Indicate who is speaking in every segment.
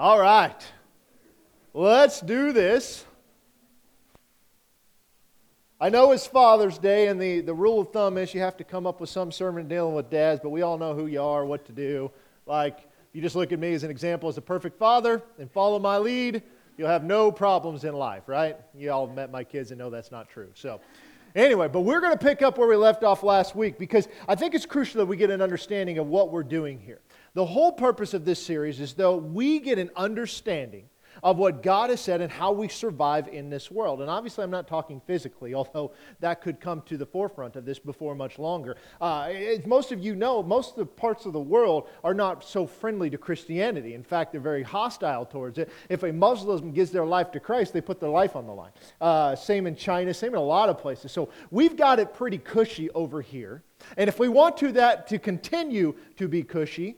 Speaker 1: All right. Let's do this. I know it's Father's Day, and the, the rule of thumb is you have to come up with some sermon dealing with dads, but we all know who you are, what to do. Like, you just look at me as an example as a perfect father and follow my lead, you'll have no problems in life, right? You all met my kids and know that's not true. So, anyway, but we're going to pick up where we left off last week because I think it's crucial that we get an understanding of what we're doing here. The whole purpose of this series is though we get an understanding of what God has said and how we survive in this world. And obviously, I'm not talking physically, although that could come to the forefront of this before much longer. Uh, most of you know, most of the parts of the world are not so friendly to Christianity. In fact, they're very hostile towards it. If a Muslim gives their life to Christ, they put their life on the line. Uh, same in China, same in a lot of places. So we've got it pretty cushy over here. And if we want to that to continue to be cushy,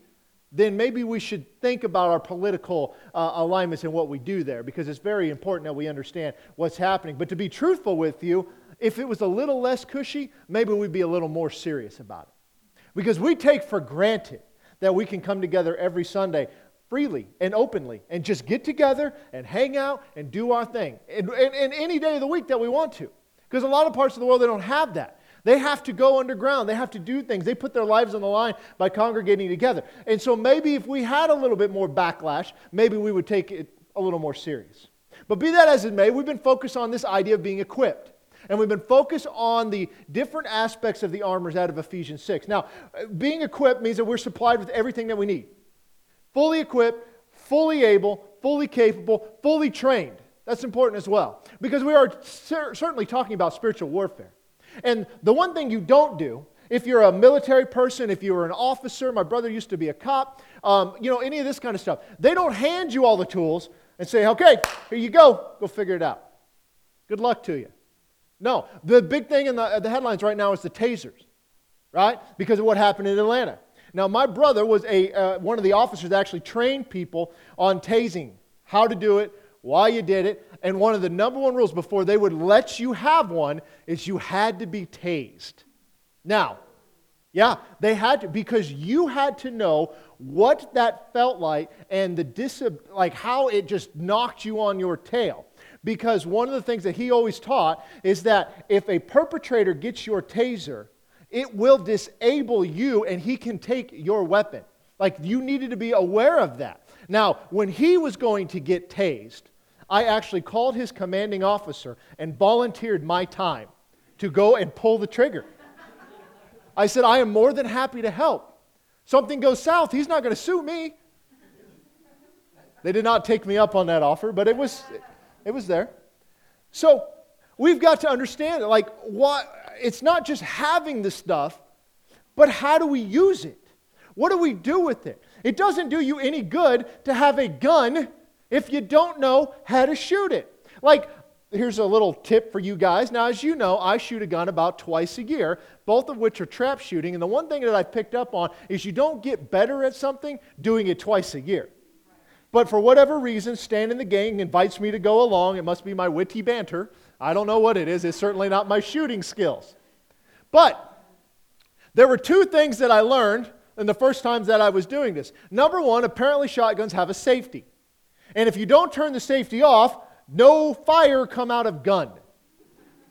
Speaker 1: then maybe we should think about our political uh, alignments and what we do there because it's very important that we understand what's happening. But to be truthful with you, if it was a little less cushy, maybe we'd be a little more serious about it. Because we take for granted that we can come together every Sunday freely and openly and just get together and hang out and do our thing. And, and, and any day of the week that we want to. Because a lot of parts of the world, they don't have that. They have to go underground. They have to do things. They put their lives on the line by congregating together. And so maybe if we had a little bit more backlash, maybe we would take it a little more serious. But be that as it may, we've been focused on this idea of being equipped. And we've been focused on the different aspects of the armors out of Ephesians 6. Now, being equipped means that we're supplied with everything that we need fully equipped, fully able, fully capable, fully trained. That's important as well. Because we are cer- certainly talking about spiritual warfare. And the one thing you don't do, if you're a military person, if you're an officer, my brother used to be a cop, um, you know, any of this kind of stuff, they don't hand you all the tools and say, okay, here you go, go figure it out. Good luck to you. No, the big thing in the, the headlines right now is the tasers, right? Because of what happened in Atlanta. Now, my brother was a, uh, one of the officers that actually trained people on tasing, how to do it, why you did it. And one of the number one rules before they would let you have one is you had to be tased. Now, yeah, they had to because you had to know what that felt like and the dis- like how it just knocked you on your tail. Because one of the things that he always taught is that if a perpetrator gets your taser, it will disable you and he can take your weapon. Like you needed to be aware of that. Now, when he was going to get tased, I actually called his commanding officer and volunteered my time to go and pull the trigger. I said, I am more than happy to help. Something goes south, he's not going to sue me. They did not take me up on that offer, but it was, it was there. So we've got to understand, like, what, it's not just having the stuff, but how do we use it? What do we do with it? It doesn't do you any good to have a gun if you don't know how to shoot it. Like, here's a little tip for you guys. Now, as you know, I shoot a gun about twice a year, both of which are trap shooting. And the one thing that I've picked up on is you don't get better at something doing it twice a year. But for whatever reason, Stan in the gang invites me to go along. It must be my witty banter. I don't know what it is. It's certainly not my shooting skills. But there were two things that I learned in the first times that I was doing this. Number one, apparently shotguns have a safety. And if you don't turn the safety off, no fire come out of gun.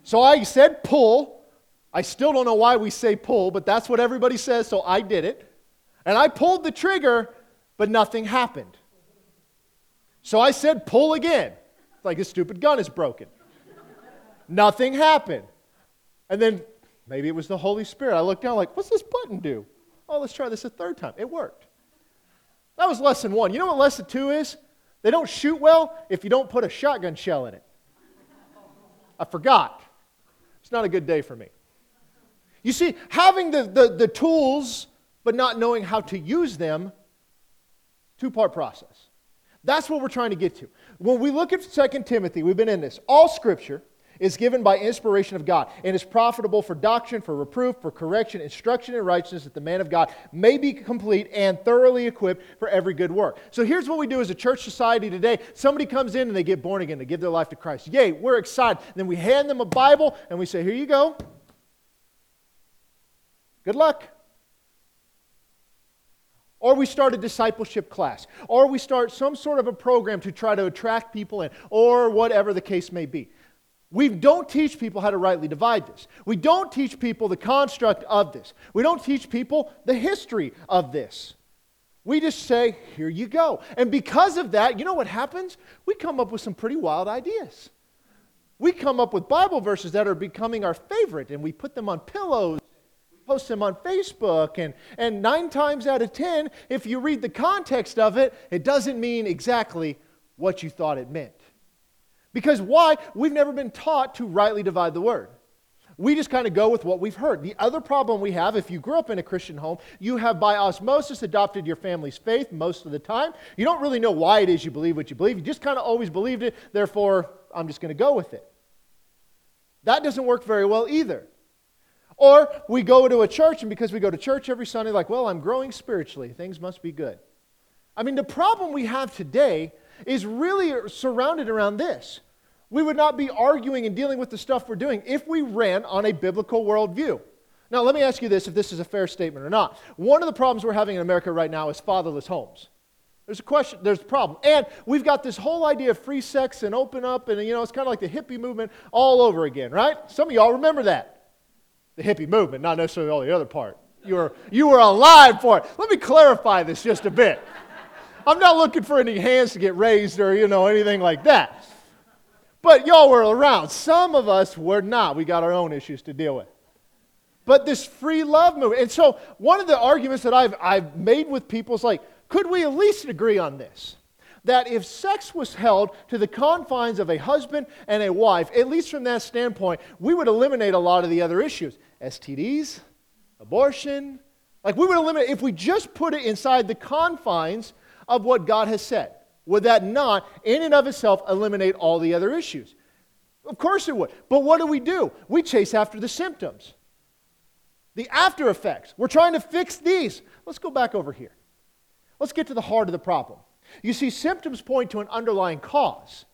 Speaker 1: So I said pull. I still don't know why we say pull, but that's what everybody says, so I did it. And I pulled the trigger, but nothing happened. So I said pull again. It's like this stupid gun is broken. nothing happened. And then maybe it was the Holy Spirit. I looked down like, what's this button do? Oh, let's try this a third time. It worked. That was lesson one. You know what lesson two is? They don't shoot well if you don't put a shotgun shell in it. I forgot. It's not a good day for me. You see, having the, the, the tools but not knowing how to use them, two part process. That's what we're trying to get to. When we look at 2 Timothy, we've been in this. All scripture is given by inspiration of God and is profitable for doctrine, for reproof, for correction, instruction in righteousness, that the man of God may be complete and thoroughly equipped for every good work. So here's what we do as a church society today. Somebody comes in and they get born again, they give their life to Christ. Yay, we're excited. Then we hand them a Bible and we say, Here you go. Good luck. or we start a discipleship class, or we start some sort of a program to try to attract people in, or whatever the case may be. We don't teach people how to rightly divide this. We don't teach people the construct of this. We don't teach people the history of this. We just say, here you go. And because of that, you know what happens? We come up with some pretty wild ideas. We come up with Bible verses that are becoming our favorite, and we put them on pillows post them on Facebook. And, and nine times out of ten, if you read the context of it, it doesn't mean exactly what you thought it meant. Because why? We've never been taught to rightly divide the word. We just kind of go with what we've heard. The other problem we have, if you grew up in a Christian home, you have by osmosis adopted your family's faith most of the time. You don't really know why it is you believe what you believe. You just kind of always believed it, therefore, I'm just going to go with it. That doesn't work very well either. Or we go to a church, and because we go to church every Sunday, like, well, I'm growing spiritually, things must be good. I mean, the problem we have today is really surrounded around this. We would not be arguing and dealing with the stuff we're doing if we ran on a biblical worldview. Now, let me ask you this if this is a fair statement or not. One of the problems we're having in America right now is fatherless homes. There's a question, there's a problem. And we've got this whole idea of free sex and open up, and you know, it's kind of like the hippie movement all over again, right? Some of y'all remember that the hippie movement, not necessarily all the other part. You were, you were alive for it. Let me clarify this just a bit. I'm not looking for any hands to get raised or, you know, anything like that. But y'all were around. Some of us were not. We got our own issues to deal with. But this free love movement. And so one of the arguments that I've, I've made with people is like, could we at least agree on this? that if sex was held to the confines of a husband and a wife, at least from that standpoint, we would eliminate a lot of the other issues STDs, abortion. Like we would eliminate, if we just put it inside the confines of what God has said, would that not, in and of itself, eliminate all the other issues? Of course it would. But what do we do? We chase after the symptoms, the after effects. We're trying to fix these. Let's go back over here. Let's get to the heart of the problem. You see, symptoms point to an underlying cause.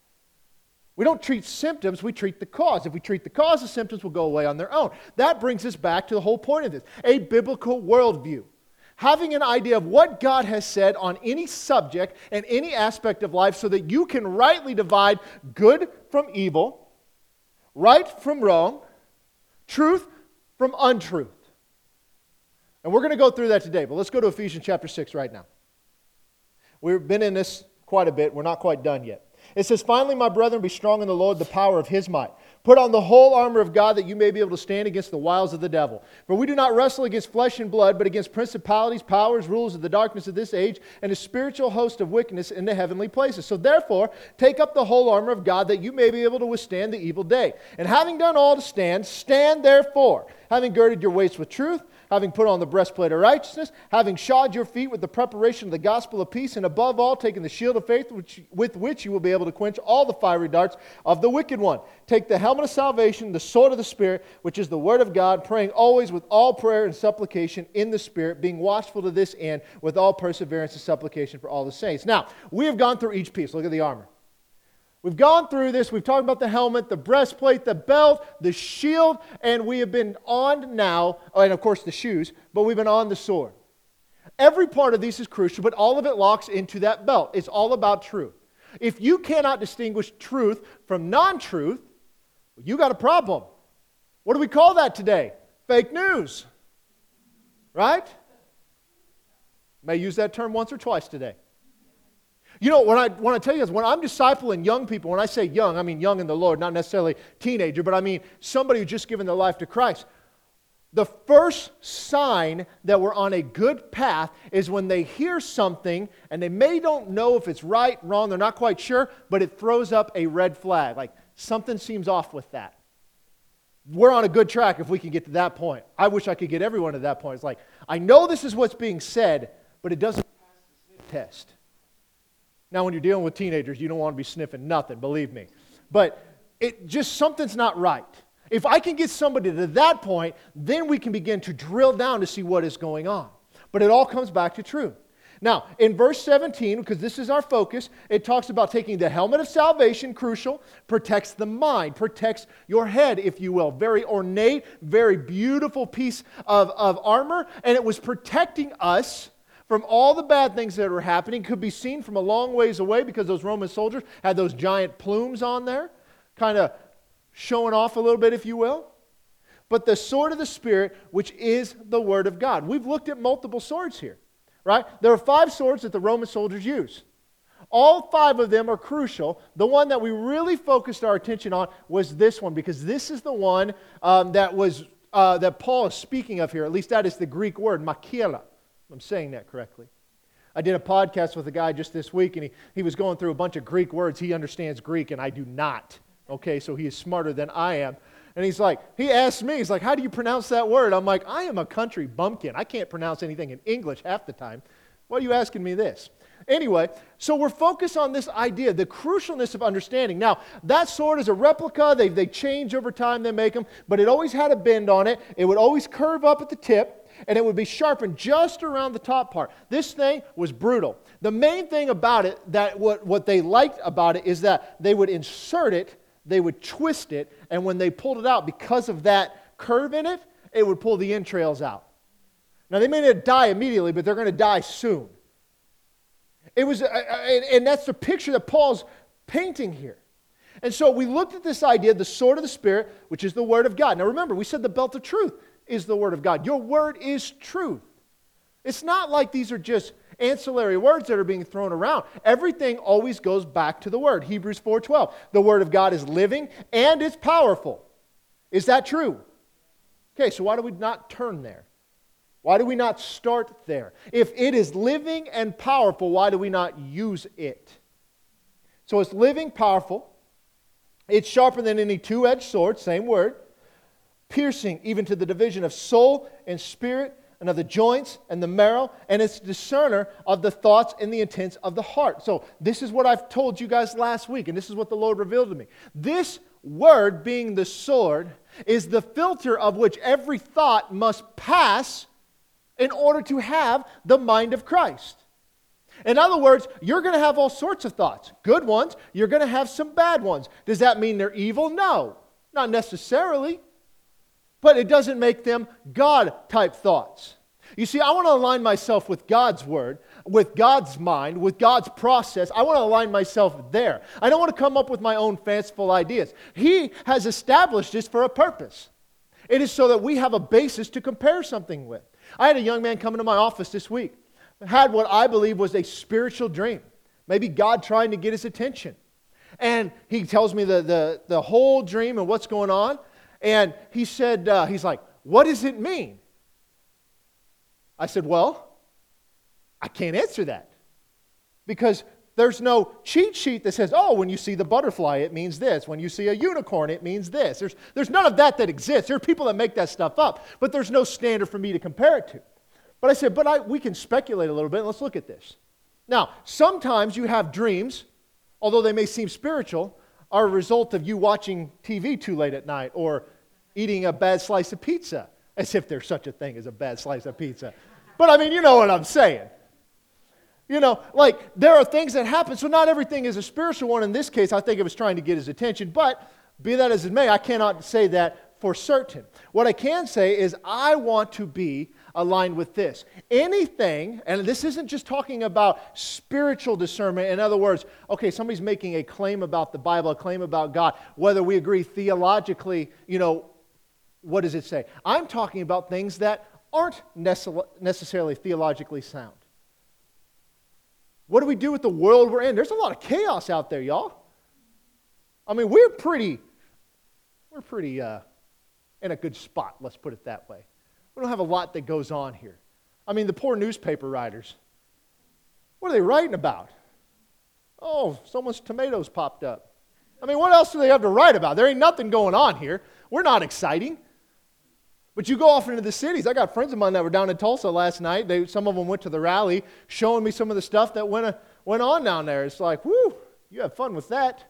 Speaker 1: We don't treat symptoms, we treat the cause. If we treat the cause, the symptoms will go away on their own. That brings us back to the whole point of this a biblical worldview. Having an idea of what God has said on any subject and any aspect of life so that you can rightly divide good from evil, right from wrong, truth from untruth. And we're going to go through that today, but let's go to Ephesians chapter 6 right now. We've been in this quite a bit. We're not quite done yet. It says, Finally, my brethren, be strong in the Lord, the power of his might. Put on the whole armor of God that you may be able to stand against the wiles of the devil. For we do not wrestle against flesh and blood, but against principalities, powers, rulers of the darkness of this age, and a spiritual host of wickedness in the heavenly places. So therefore, take up the whole armor of God that you may be able to withstand the evil day. And having done all to stand, stand therefore, having girded your waist with truth having put on the breastplate of righteousness, having shod your feet with the preparation of the gospel of peace, and above all, taking the shield of faith which, with which you will be able to quench all the fiery darts of the wicked one. Take the helmet of salvation, the sword of the Spirit, which is the word of God, praying always with all prayer and supplication in the Spirit, being watchful to this end with all perseverance and supplication for all the saints. Now, we have gone through each piece. Look at the armor. We've gone through this. We've talked about the helmet, the breastplate, the belt, the shield, and we have been on now, oh, and of course the shoes, but we've been on the sword. Every part of these is crucial, but all of it locks into that belt. It's all about truth. If you cannot distinguish truth from non truth, you got a problem. What do we call that today? Fake news. Right? May use that term once or twice today. You know, what I want to tell you is when I'm discipling young people, when I say young, I mean young in the Lord, not necessarily teenager, but I mean somebody who's just given their life to Christ. The first sign that we're on a good path is when they hear something and they may don't know if it's right, wrong, they're not quite sure, but it throws up a red flag. Like something seems off with that. We're on a good track if we can get to that point. I wish I could get everyone to that point. It's like, I know this is what's being said, but it doesn't pass the test. Now, when you're dealing with teenagers, you don't want to be sniffing nothing, believe me. But it just something's not right. If I can get somebody to that point, then we can begin to drill down to see what is going on. But it all comes back to truth. Now, in verse 17, because this is our focus, it talks about taking the helmet of salvation, crucial, protects the mind, protects your head, if you will. Very ornate, very beautiful piece of, of armor, and it was protecting us from all the bad things that were happening, could be seen from a long ways away because those Roman soldiers had those giant plumes on there, kind of showing off a little bit, if you will. But the sword of the Spirit, which is the Word of God. We've looked at multiple swords here, right? There are five swords that the Roman soldiers use. All five of them are crucial. The one that we really focused our attention on was this one, because this is the one um, that was uh, that Paul is speaking of here. At least that is the Greek word, machaira. I'm saying that correctly. I did a podcast with a guy just this week, and he, he was going through a bunch of Greek words. He understands Greek, and I do not. Okay, so he is smarter than I am. And he's like, he asked me, he's like, how do you pronounce that word? I'm like, I am a country bumpkin. I can't pronounce anything in English half the time. Why are you asking me this? Anyway, so we're focused on this idea, the crucialness of understanding. Now, that sword is a replica. They, they change over time, they make them, but it always had a bend on it. It would always curve up at the tip and it would be sharpened just around the top part. This thing was brutal. The main thing about it, that what, what they liked about it, is that they would insert it, they would twist it, and when they pulled it out, because of that curve in it, it would pull the entrails out. Now, they may not die immediately, but they're going to die soon. It was, uh, uh, and that's the picture that Paul's painting here. And so we looked at this idea, the sword of the Spirit, which is the Word of God. Now remember, we said the belt of truth is the Word of God. Your Word is truth. It's not like these are just ancillary words that are being thrown around. Everything always goes back to the Word. Hebrews 4:12. The Word of God is living and it's powerful. Is that true? Okay, so why do we not turn there? Why do we not start there? If it is living and powerful, why do we not use it? So it's living, powerful. It's sharper than any two edged sword, same word, piercing even to the division of soul and spirit and of the joints and the marrow, and it's discerner of the thoughts and the intents of the heart. So, this is what I've told you guys last week, and this is what the Lord revealed to me. This word, being the sword, is the filter of which every thought must pass in order to have the mind of Christ. In other words, you're going to have all sorts of thoughts good ones, you're going to have some bad ones. Does that mean they're evil? No, not necessarily. But it doesn't make them God type thoughts. You see, I want to align myself with God's word, with God's mind, with God's process. I want to align myself there. I don't want to come up with my own fanciful ideas. He has established this for a purpose. It is so that we have a basis to compare something with. I had a young man come into my office this week, had what I believe was a spiritual dream, maybe God trying to get his attention. And he tells me the, the, the whole dream and what's going on. And he said, uh, he's like, what does it mean? I said, well, I can't answer that because there's no cheat sheet that says, oh, when you see the butterfly, it means this. When you see a unicorn, it means this. There's, there's none of that that exists. There are people that make that stuff up, but there's no standard for me to compare it to. But I said, but I, we can speculate a little bit. Let's look at this. Now, sometimes you have dreams, although they may seem spiritual, are a result of you watching TV too late at night or eating a bad slice of pizza, as if there's such a thing as a bad slice of pizza. But I mean, you know what I'm saying. You know, like there are things that happen, so not everything is a spiritual one. In this case, I think it was trying to get his attention, but be that as it may, I cannot say that for certain. What I can say is, I want to be aligned with this. Anything, and this isn't just talking about spiritual discernment. In other words, okay, somebody's making a claim about the Bible, a claim about God, whether we agree theologically, you know, what does it say? I'm talking about things that aren't necessarily theologically sound. What do we do with the world we're in? There's a lot of chaos out there, y'all. I mean, we're pretty, we're pretty uh, in a good spot, let's put it that way. We don't have a lot that goes on here. I mean, the poor newspaper writers, what are they writing about? Oh, someone's tomatoes popped up. I mean, what else do they have to write about? There ain't nothing going on here. We're not exciting. But you go off into the cities. I got friends of mine that were down in Tulsa last night. They, some of them went to the rally, showing me some of the stuff that went, uh, went on down there. It's like, whoo, you have fun with that.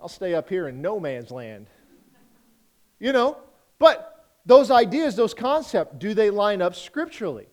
Speaker 1: I'll stay up here in no man's land. You know? But those ideas, those concepts, do they line up scripturally?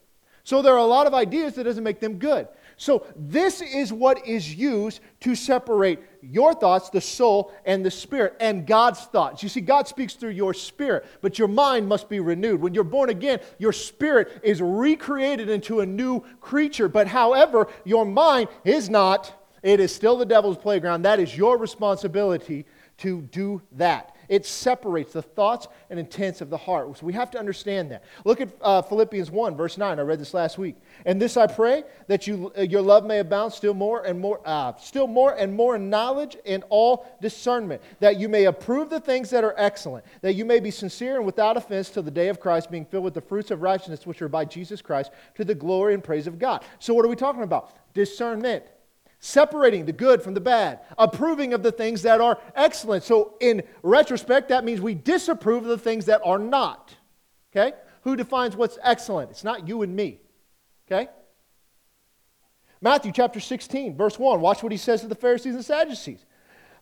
Speaker 1: So there are a lot of ideas that doesn't make them good. So, this is what is used to separate your thoughts, the soul, and the spirit, and God's thoughts. You see, God speaks through your spirit, but your mind must be renewed. When you're born again, your spirit is recreated into a new creature. But however, your mind is not, it is still the devil's playground. That is your responsibility to do that. It separates the thoughts and intents of the heart. So we have to understand that. Look at uh, Philippians 1, verse 9. I read this last week. And this I pray, that you, uh, your love may abound still more and more, uh, still more and more in knowledge and all discernment, that you may approve the things that are excellent, that you may be sincere and without offense till the day of Christ, being filled with the fruits of righteousness which are by Jesus Christ, to the glory and praise of God. So what are we talking about? Discernment separating the good from the bad, approving of the things that are excellent. So, in retrospect, that means we disapprove of the things that are not. Okay? Who defines what's excellent? It's not you and me. Okay? Matthew chapter 16, verse 1. Watch what he says to the Pharisees and Sadducees.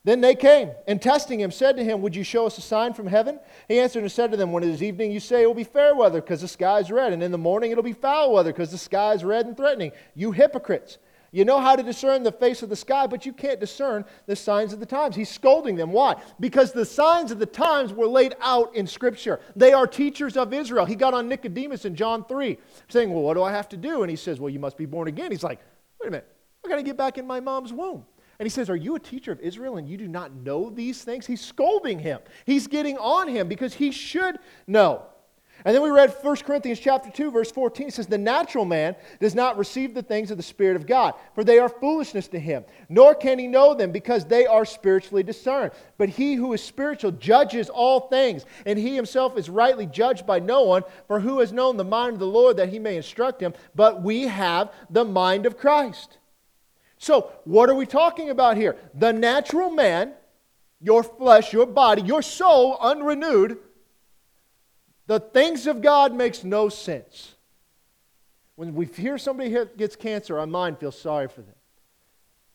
Speaker 1: Then they came and testing him said to him, Would you show us a sign from heaven? He answered and said to them, When it is evening, you say it will be fair weather because the sky is red, and in the morning it'll be foul weather because the sky is red and threatening. You hypocrites! You know how to discern the face of the sky, but you can't discern the signs of the times. He's scolding them. Why? Because the signs of the times were laid out in Scripture. They are teachers of Israel. He got on Nicodemus in John 3, saying, Well, what do I have to do? And he says, Well, you must be born again. He's like, Wait a minute, I got to get back in my mom's womb. And he says, Are you a teacher of Israel and you do not know these things? He's scolding him. He's getting on him because he should know. And then we read 1 Corinthians chapter 2 verse 14 it says the natural man does not receive the things of the spirit of God for they are foolishness to him nor can he know them because they are spiritually discerned but he who is spiritual judges all things and he himself is rightly judged by no one for who has known the mind of the Lord that he may instruct him but we have the mind of Christ. So what are we talking about here? The natural man your flesh your body your soul unrenewed the things of God makes no sense. When we hear somebody gets cancer, our mind feels sorry for them.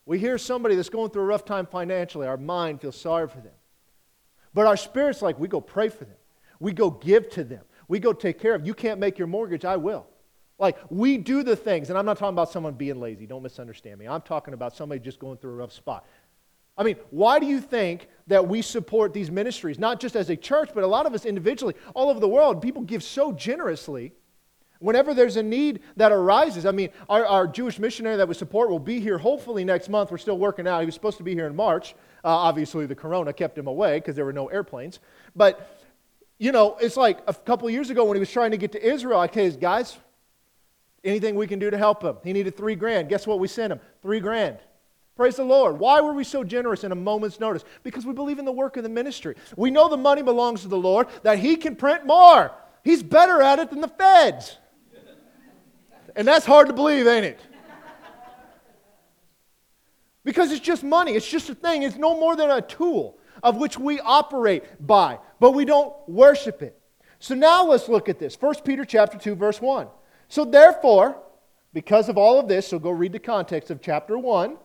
Speaker 1: We hear somebody that's going through a rough time financially, our mind feels sorry for them. But our spirit's like, we go pray for them. We go give to them. We go take care of. You can't make your mortgage, I will. Like, we do the things, and I'm not talking about someone being lazy. Don't misunderstand me. I'm talking about somebody just going through a rough spot. I mean, why do you think that we support these ministries? Not just as a church, but a lot of us individually, all over the world. People give so generously whenever there's a need that arises. I mean, our, our Jewish missionary that we support will be here hopefully next month. We're still working out. He was supposed to be here in March. Uh, obviously, the corona kept him away because there were no airplanes. But, you know, it's like a couple years ago when he was trying to get to Israel, I said, guys, anything we can do to help him. He needed three grand. Guess what we sent him? Three grand. Praise the Lord. Why were we so generous in a moment's notice? Because we believe in the work of the ministry. We know the money belongs to the Lord, that He can print more. He's better at it than the feds. And that's hard to believe, ain't it? Because it's just money, it's just a thing, it's no more than a tool of which we operate by, but we don't worship it. So now let's look at this. 1 Peter chapter 2 verse 1. So therefore, because of all of this, so go read the context of chapter 1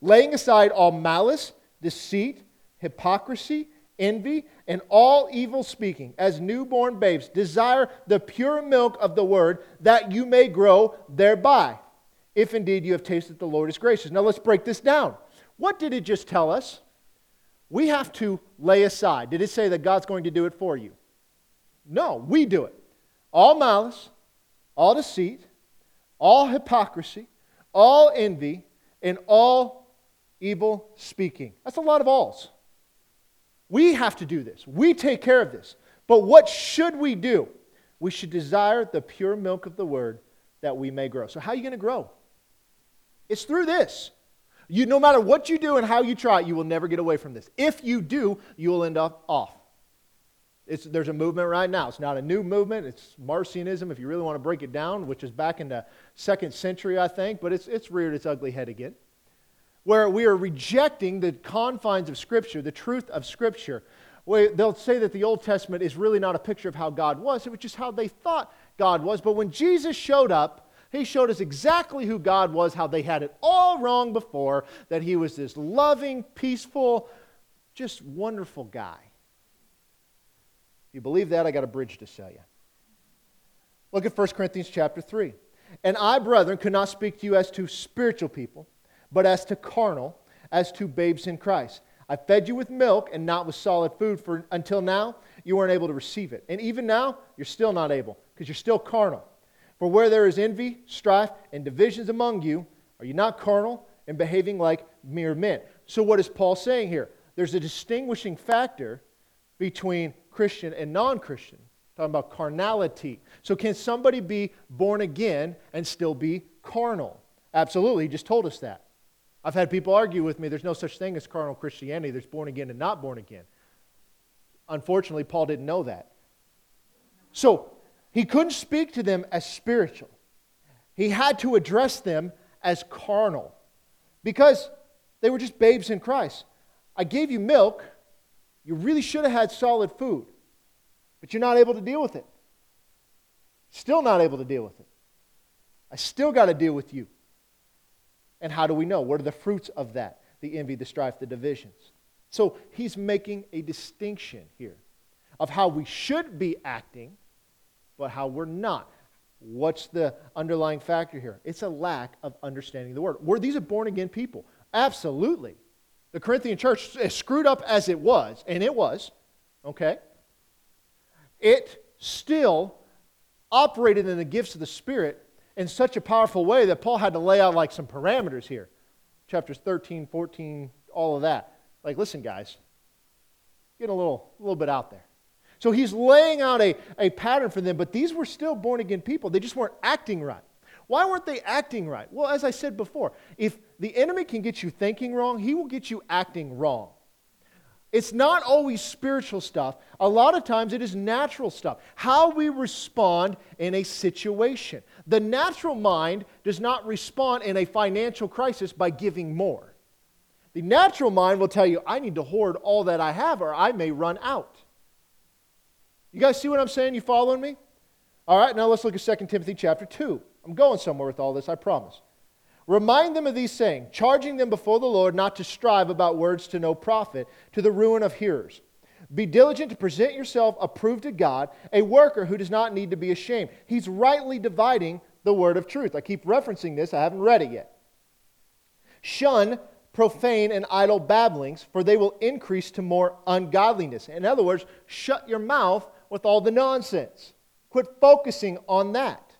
Speaker 1: laying aside all malice, deceit, hypocrisy, envy, and all evil speaking, as newborn babes, desire the pure milk of the word that you may grow thereby, if indeed you have tasted the Lord is gracious. Now let's break this down. What did it just tell us? We have to lay aside. Did it say that God's going to do it for you? No, we do it. All malice, all deceit, all hypocrisy, all envy, and all evil speaking. That's a lot of alls. We have to do this. We take care of this. But what should we do? We should desire the pure milk of the word that we may grow. So, how are you going to grow? It's through this. You, no matter what you do and how you try, you will never get away from this. If you do, you will end up off. It's, there's a movement right now. It's not a new movement. It's Marcionism, if you really want to break it down, which is back in the second century, I think, but it's, it's reared its ugly head again where we are rejecting the confines of Scripture, the truth of Scripture. They'll say that the Old Testament is really not a picture of how God was, it was just how they thought God was. But when Jesus showed up, he showed us exactly who God was, how they had it all wrong before, that he was this loving, peaceful, just wonderful guy. If you believe that, I got a bridge to sell you. Look at 1 Corinthians chapter 3. And I, brethren, could not speak to you as to spiritual people, but as to carnal, as to babes in Christ. I fed you with milk and not with solid food, for until now you weren't able to receive it. And even now, you're still not able, because you're still carnal. For where there is envy, strife, and divisions among you, are you not carnal and behaving like mere men? So, what is Paul saying here? There's a distinguishing factor between Christian and non Christian. Talking about carnality. So, can somebody be born again and still be carnal? Absolutely. He just told us that. I've had people argue with me there's no such thing as carnal Christianity, there's born again and not born again. Unfortunately, Paul didn't know that. So, he couldn't speak to them as spiritual, he had to address them as carnal because they were just babes in Christ. I gave you milk, you really should have had solid food but you're not able to deal with it. Still not able to deal with it. I still got to deal with you. And how do we know? What are the fruits of that? The envy, the strife, the divisions. So he's making a distinction here of how we should be acting, but how we're not. What's the underlying factor here? It's a lack of understanding the word. Were these are born again people? Absolutely. The Corinthian church, as screwed up as it was, and it was, okay, it still operated in the gifts of the Spirit in such a powerful way that Paul had to lay out like some parameters here. Chapters 13, 14, all of that. Like, listen, guys, get a little, a little bit out there. So he's laying out a, a pattern for them, but these were still born again people. They just weren't acting right. Why weren't they acting right? Well, as I said before, if the enemy can get you thinking wrong, he will get you acting wrong. It's not always spiritual stuff. A lot of times it is natural stuff. How we respond in a situation. The natural mind does not respond in a financial crisis by giving more. The natural mind will tell you, I need to hoard all that I have or I may run out. You guys see what I'm saying? You following me? All right, now let's look at 2 Timothy chapter 2. I'm going somewhere with all this, I promise. Remind them of these sayings, charging them before the Lord not to strive about words to no profit, to the ruin of hearers. Be diligent to present yourself approved to God, a worker who does not need to be ashamed. He's rightly dividing the word of truth. I keep referencing this, I haven't read it yet. Shun profane and idle babblings, for they will increase to more ungodliness. In other words, shut your mouth with all the nonsense. Quit focusing on that.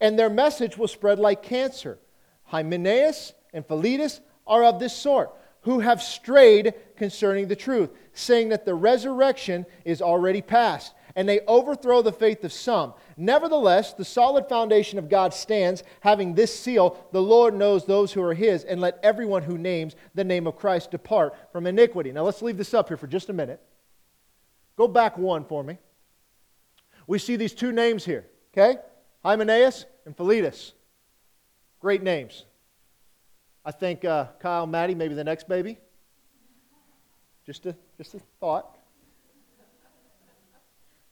Speaker 1: And their message will spread like cancer Hymenaeus and Philetus are of this sort, who have strayed concerning the truth, saying that the resurrection is already past, and they overthrow the faith of some. Nevertheless, the solid foundation of God stands, having this seal The Lord knows those who are his, and let everyone who names the name of Christ depart from iniquity. Now let's leave this up here for just a minute. Go back one for me. We see these two names here, okay? Hymenaeus and Philetus. Great names. I think uh, Kyle, Maddie, maybe the next baby. Just a, just a thought.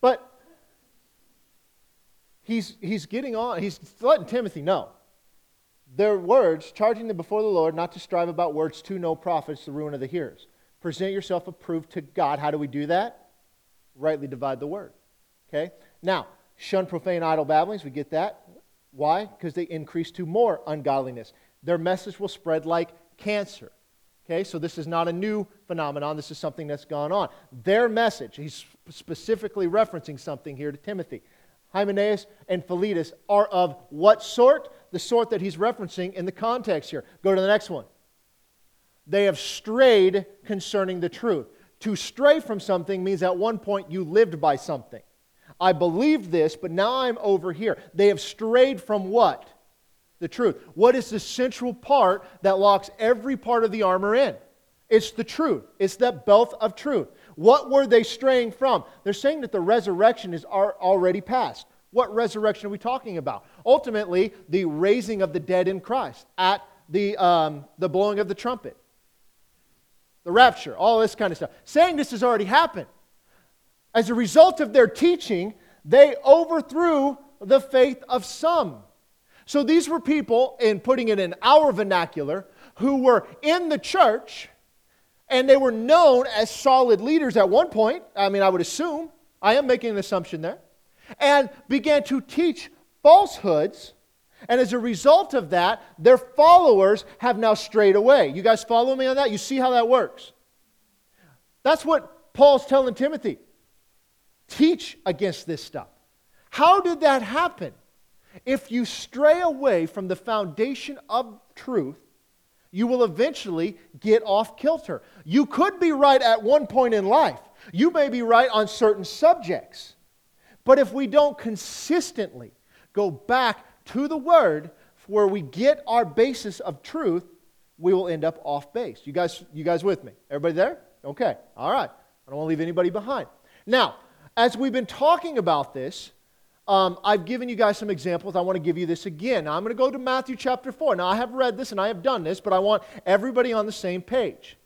Speaker 1: But he's, he's getting on, he's letting Timothy know. Their words, charging them before the Lord not to strive about words to no profits, the ruin of the hearers. Present yourself approved to God. How do we do that? Rightly divide the word. Okay? Now, shun profane idle babblings. We get that. Why? Because they increase to more ungodliness. Their message will spread like cancer. Okay, so this is not a new phenomenon. This is something that's gone on. Their message, he's specifically referencing something here to Timothy. Hymenaeus and Philetus are of what sort? The sort that he's referencing in the context here. Go to the next one. They have strayed concerning the truth. To stray from something means at one point you lived by something. I believed this, but now I'm over here. They have strayed from what? The truth. What is the central part that locks every part of the armor in? It's the truth. It's that belt of truth. What were they straying from? They're saying that the resurrection is already past. What resurrection are we talking about? Ultimately, the raising of the dead in Christ at the, um, the blowing of the trumpet, the rapture, all this kind of stuff. Saying this has already happened. As a result of their teaching, they overthrew the faith of some. So these were people, in putting it in our vernacular, who were in the church and they were known as solid leaders at one point. I mean, I would assume, I am making an assumption there, and began to teach falsehoods And as a result of that, their followers have now strayed away. You guys follow me on that? You see how that works? That's what Paul's telling Timothy. Teach against this stuff. How did that happen? If you stray away from the foundation of truth, you will eventually get off kilter. You could be right at one point in life. You may be right on certain subjects. But if we don't consistently go back to the Word where we get our basis of truth, we will end up off base. You guys, you guys with me? Everybody there? Okay. All right. I don't want to leave anybody behind. Now, as we've been talking about this, um, I've given you guys some examples. I want to give you this again. Now, I'm going to go to Matthew chapter 4. Now, I have read this and I have done this, but I want everybody on the same page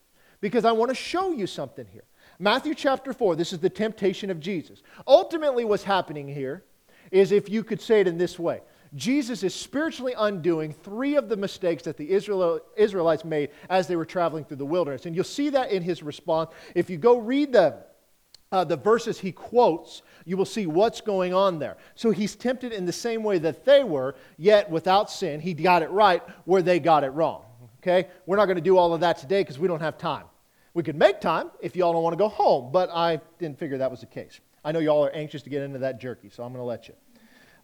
Speaker 1: because I want to show you something here. Matthew chapter 4, this is the temptation of Jesus. Ultimately, what's happening here is if you could say it in this way Jesus is spiritually undoing three of the mistakes that the Israel, Israelites made as they were traveling through the wilderness. And you'll see that in his response. If you go read the, uh, the verses he quotes, you will see what's going on there. So he's tempted in the same way that they were, yet without sin. He got it right where they got it wrong. Okay? We're not going to do all of that today because we don't have time. We could make time if y'all don't want to go home, but I didn't figure that was the case. I know y'all are anxious to get into that jerky, so I'm going to let you.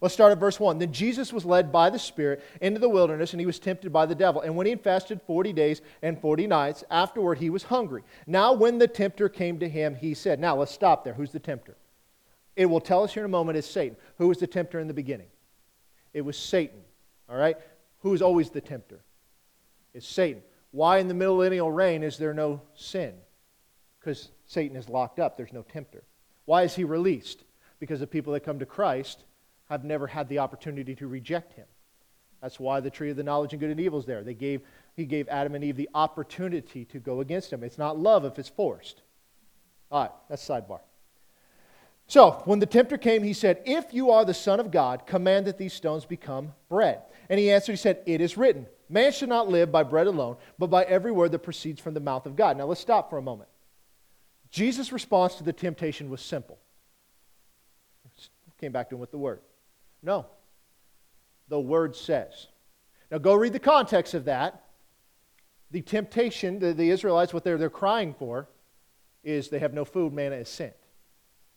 Speaker 1: Let's start at verse 1. Then Jesus was led by the Spirit into the wilderness, and he was tempted by the devil. And when he had fasted 40 days and 40 nights, afterward he was hungry. Now, when the tempter came to him, he said, Now, let's stop there. Who's the tempter? It will tell us here in a moment is Satan. Who was the tempter in the beginning? It was Satan. All right? Who is always the tempter? It's Satan. Why in the millennial reign is there no sin? Because Satan is locked up. There's no tempter. Why is he released? Because the people that come to Christ have never had the opportunity to reject him. That's why the tree of the knowledge of good and evil is there. They gave, he gave Adam and Eve the opportunity to go against him. It's not love if it's forced. All right, that's sidebar. So, when the tempter came, he said, If you are the Son of God, command that these stones become bread. And he answered, He said, It is written, Man should not live by bread alone, but by every word that proceeds from the mouth of God. Now, let's stop for a moment. Jesus' response to the temptation was simple. Came back to him with the word. No. The word says. Now go read the context of that. The temptation, the, the Israelites, what they're, they're crying for is they have no food, manna is sent.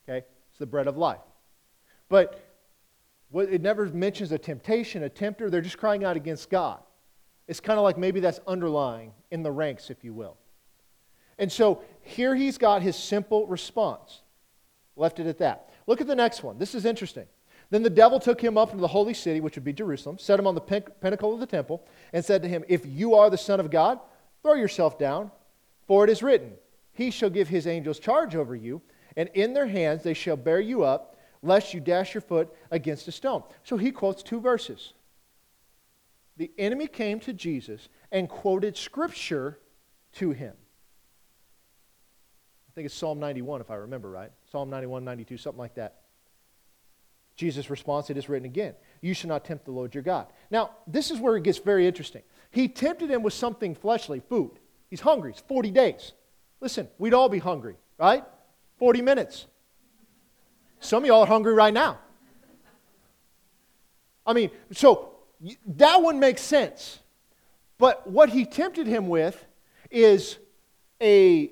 Speaker 1: Okay? It's the bread of life. But what, it never mentions a temptation, a tempter. They're just crying out against God. It's kind of like maybe that's underlying in the ranks, if you will. And so here he's got his simple response. Left it at that. Look at the next one. This is interesting. Then the devil took him up into the holy city, which would be Jerusalem, set him on the pinnacle of the temple, and said to him, If you are the Son of God, throw yourself down, for it is written, He shall give his angels charge over you, and in their hands they shall bear you up, lest you dash your foot against a stone. So he quotes two verses. The enemy came to Jesus and quoted scripture to him. I think it's Psalm 91, if I remember right. Psalm 91, 92, something like that. Jesus' response, it is written again, You shall not tempt the Lord your God. Now, this is where it gets very interesting. He tempted him with something fleshly, food. He's hungry. It's 40 days. Listen, we'd all be hungry, right? 40 minutes. Some of y'all are hungry right now. I mean, so that one makes sense. But what he tempted him with is a,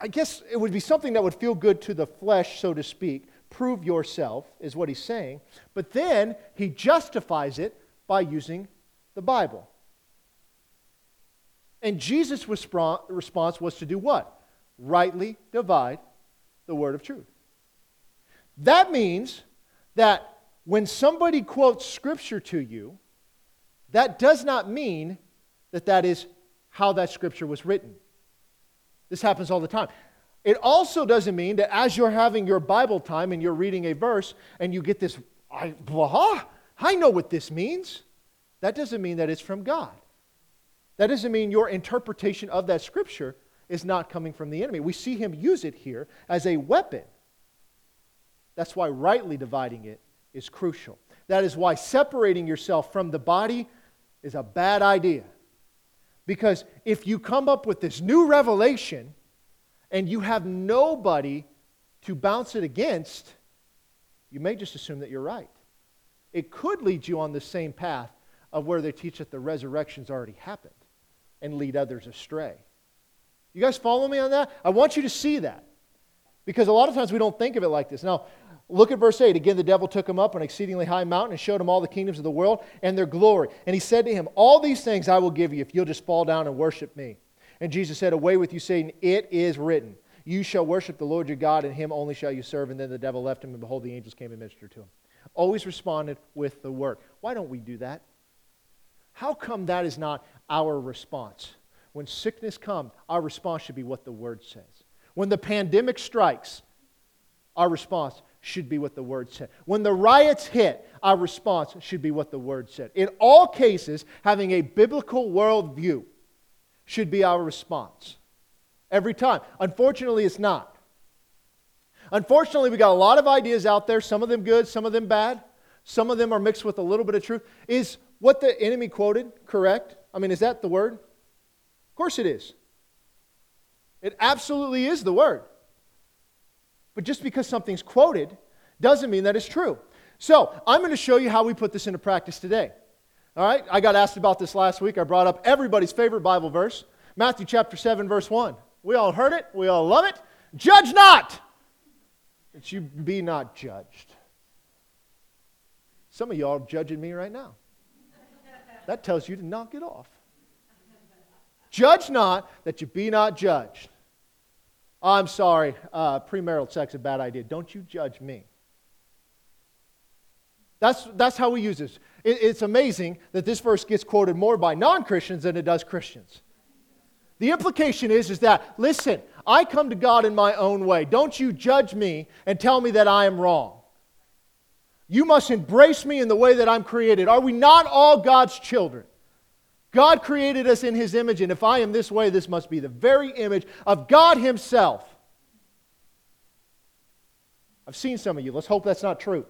Speaker 1: I guess it would be something that would feel good to the flesh, so to speak, prove yourself, is what he's saying. But then he justifies it by using the Bible. And Jesus' response was to do what? Rightly divide the word of truth. That means that when somebody quotes scripture to you, that does not mean that that is how that scripture was written. This happens all the time. It also doesn't mean that as you're having your Bible time and you're reading a verse and you get this, I, blah, I know what this means. That doesn't mean that it's from God. That doesn't mean your interpretation of that scripture is not coming from the enemy. We see him use it here as a weapon. That's why rightly dividing it is crucial. That is why separating yourself from the body is a bad idea. Because if you come up with this new revelation, and you have nobody to bounce it against, you may just assume that you're right. it could lead you on the same path of where they teach that the resurrection's already happened and lead others astray. You guys follow me on that? I want you to see that. Because a lot of times we don't think of it like this. Now, look at verse 8. Again, the devil took him up on an exceedingly high mountain and showed him all the kingdoms of the world and their glory. And he said to him, All these things I will give you if you'll just fall down and worship me. And Jesus said, Away with you, Satan. It is written, You shall worship the Lord your God, and him only shall you serve. And then the devil left him, and behold, the angels came and ministered to him. Always responded with the word. Why don't we do that? How come that is not our response? When sickness comes, our response should be what the word says. When the pandemic strikes, our response should be what the word said. When the riots hit, our response should be what the word said. In all cases, having a biblical worldview should be our response. Every time. Unfortunately, it's not. Unfortunately, we got a lot of ideas out there, some of them good, some of them bad. Some of them are mixed with a little bit of truth. Is what the enemy quoted correct? I mean, is that the word? Of course it is. It absolutely is the word. But just because something's quoted doesn't mean that it's true. So, I'm going to show you how we put this into practice today. All right? I got asked about this last week. I brought up everybody's favorite Bible verse, Matthew chapter 7 verse 1. We all heard it, we all love it. Judge not that you be not judged. Some of y'all are judging me right now. That tells you to knock it off. Judge not that you be not judged. I'm sorry, uh, premarital sex is a bad idea. Don't you judge me. That's, that's how we use this. It, it's amazing that this verse gets quoted more by non Christians than it does Christians. The implication is, is that, listen, I come to God in my own way. Don't you judge me and tell me that I am wrong. You must embrace me in the way that I'm created. Are we not all God's children? God created us in His image, and if I am this way, this must be the very image of God Himself. I've seen some of you. Let's hope that's not true.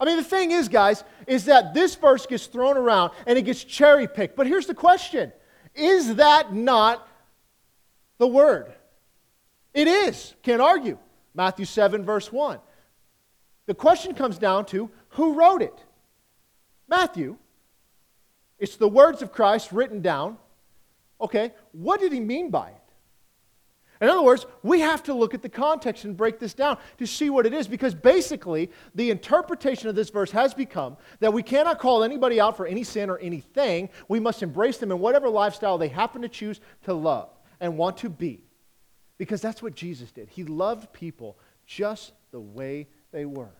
Speaker 1: I mean, the thing is, guys, is that this verse gets thrown around and it gets cherry picked. But here's the question Is that not the Word? It is. Can't argue. Matthew 7, verse 1. The question comes down to who wrote it? Matthew. It's the words of Christ written down. Okay, what did he mean by it? In other words, we have to look at the context and break this down to see what it is because basically the interpretation of this verse has become that we cannot call anybody out for any sin or anything. We must embrace them in whatever lifestyle they happen to choose to love and want to be because that's what Jesus did. He loved people just the way they were.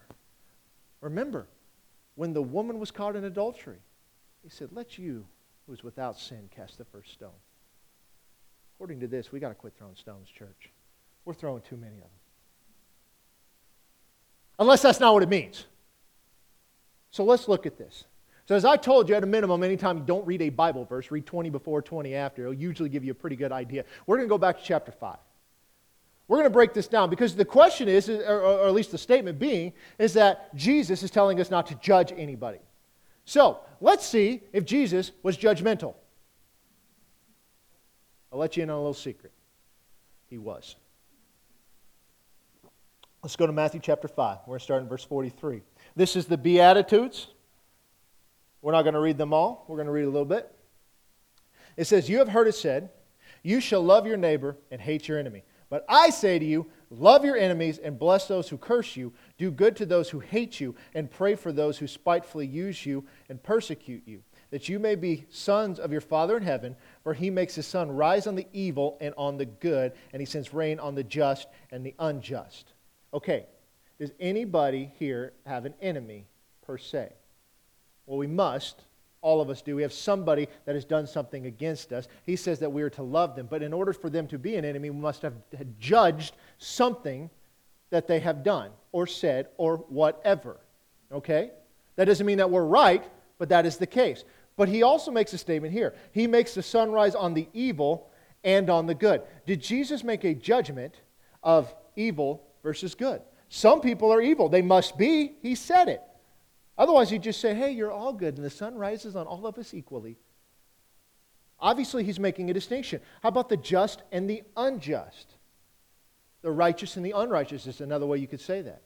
Speaker 1: Remember, when the woman was caught in adultery, he said, Let you who is without sin cast the first stone. According to this, we got to quit throwing stones, church. We're throwing too many of them. Unless that's not what it means. So let's look at this. So, as I told you, at a minimum, anytime you don't read a Bible verse, read 20 before, 20 after. It'll usually give you a pretty good idea. We're going to go back to chapter 5. We're going to break this down because the question is, or, or at least the statement being, is that Jesus is telling us not to judge anybody. So let's see if Jesus was judgmental. I'll let you in on a little secret. He was. Let's go to Matthew chapter 5. We're going to start in verse 43. This is the Beatitudes. We're not going to read them all, we're going to read a little bit. It says, You have heard it said, You shall love your neighbor and hate your enemy. But I say to you, love your enemies and bless those who curse you, do good to those who hate you, and pray for those who spitefully use you and persecute you, that you may be sons of your Father in heaven, for he makes his sun rise on the evil and on the good, and he sends rain on the just and the unjust. Okay, does anybody here have an enemy per se? Well, we must all of us do. We have somebody that has done something against us. He says that we are to love them. But in order for them to be an enemy, we must have judged something that they have done or said or whatever. Okay? That doesn't mean that we're right, but that is the case. But he also makes a statement here. He makes the sunrise on the evil and on the good. Did Jesus make a judgment of evil versus good? Some people are evil. They must be. He said it. Otherwise, he'd just say, hey, you're all good, and the sun rises on all of us equally. Obviously, he's making a distinction. How about the just and the unjust? The righteous and the unrighteous is another way you could say that.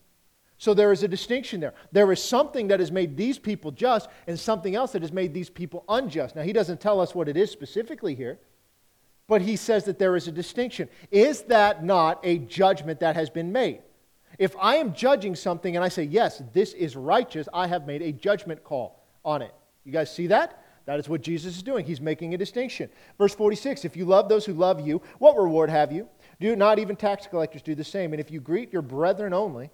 Speaker 1: So there is a distinction there. There is something that has made these people just and something else that has made these people unjust. Now, he doesn't tell us what it is specifically here, but he says that there is a distinction. Is that not a judgment that has been made? If I am judging something and I say, yes, this is righteous, I have made a judgment call on it. You guys see that? That is what Jesus is doing. He's making a distinction. Verse 46 If you love those who love you, what reward have you? Do not even tax collectors do the same? And if you greet your brethren only,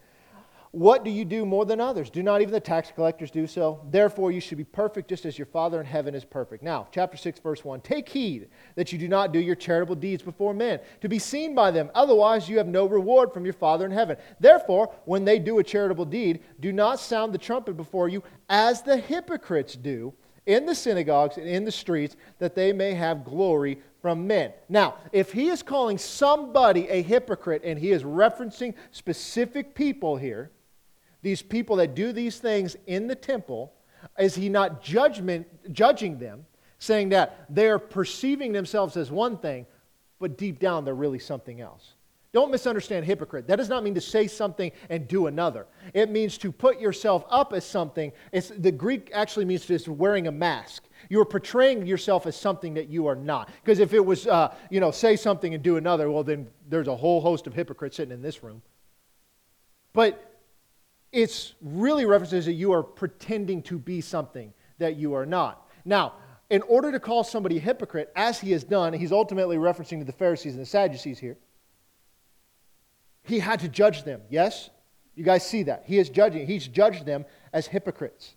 Speaker 1: what do you do more than others? Do not even the tax collectors do so? Therefore, you should be perfect just as your Father in heaven is perfect. Now, chapter 6, verse 1 Take heed that you do not do your charitable deeds before men, to be seen by them. Otherwise, you have no reward from your Father in heaven. Therefore, when they do a charitable deed, do not sound the trumpet before you as the hypocrites do in the synagogues and in the streets, that they may have glory from men. Now, if he is calling somebody a hypocrite and he is referencing specific people here, these people that do these things in the temple, is he not judgment, judging them, saying that they're perceiving themselves as one thing, but deep down they're really something else? Don't misunderstand hypocrite. That does not mean to say something and do another. It means to put yourself up as something. It's, the Greek actually means just wearing a mask. You are portraying yourself as something that you are not. Because if it was, uh, you know, say something and do another, well, then there's a whole host of hypocrites sitting in this room. But it's really references that you are pretending to be something that you are not. Now, in order to call somebody a hypocrite, as he has done, he's ultimately referencing to the Pharisees and the Sadducees here. He had to judge them, yes? You guys see that. He is judging. He's judged them as hypocrites.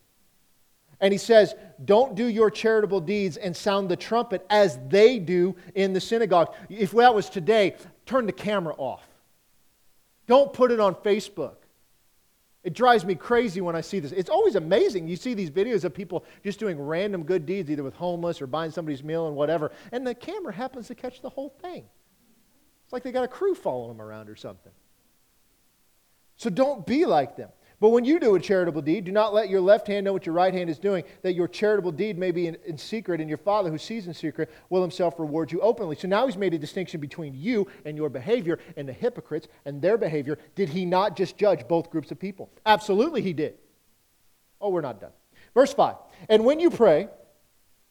Speaker 1: And he says, Don't do your charitable deeds and sound the trumpet as they do in the synagogue. If that was today, turn the camera off. Don't put it on Facebook. It drives me crazy when I see this. It's always amazing. You see these videos of people just doing random good deeds, either with homeless or buying somebody's meal and whatever, and the camera happens to catch the whole thing. It's like they got a crew following them around or something. So don't be like them. But when you do a charitable deed, do not let your left hand know what your right hand is doing, that your charitable deed may be in, in, secret, and your Father who sees in secret will himself reward you openly. So now he's made a distinction between you and your behavior and the hypocrites and their behavior. Did he not just judge both groups of people? Absolutely, he did. Oh, we're not done. Verse 5 And when you pray,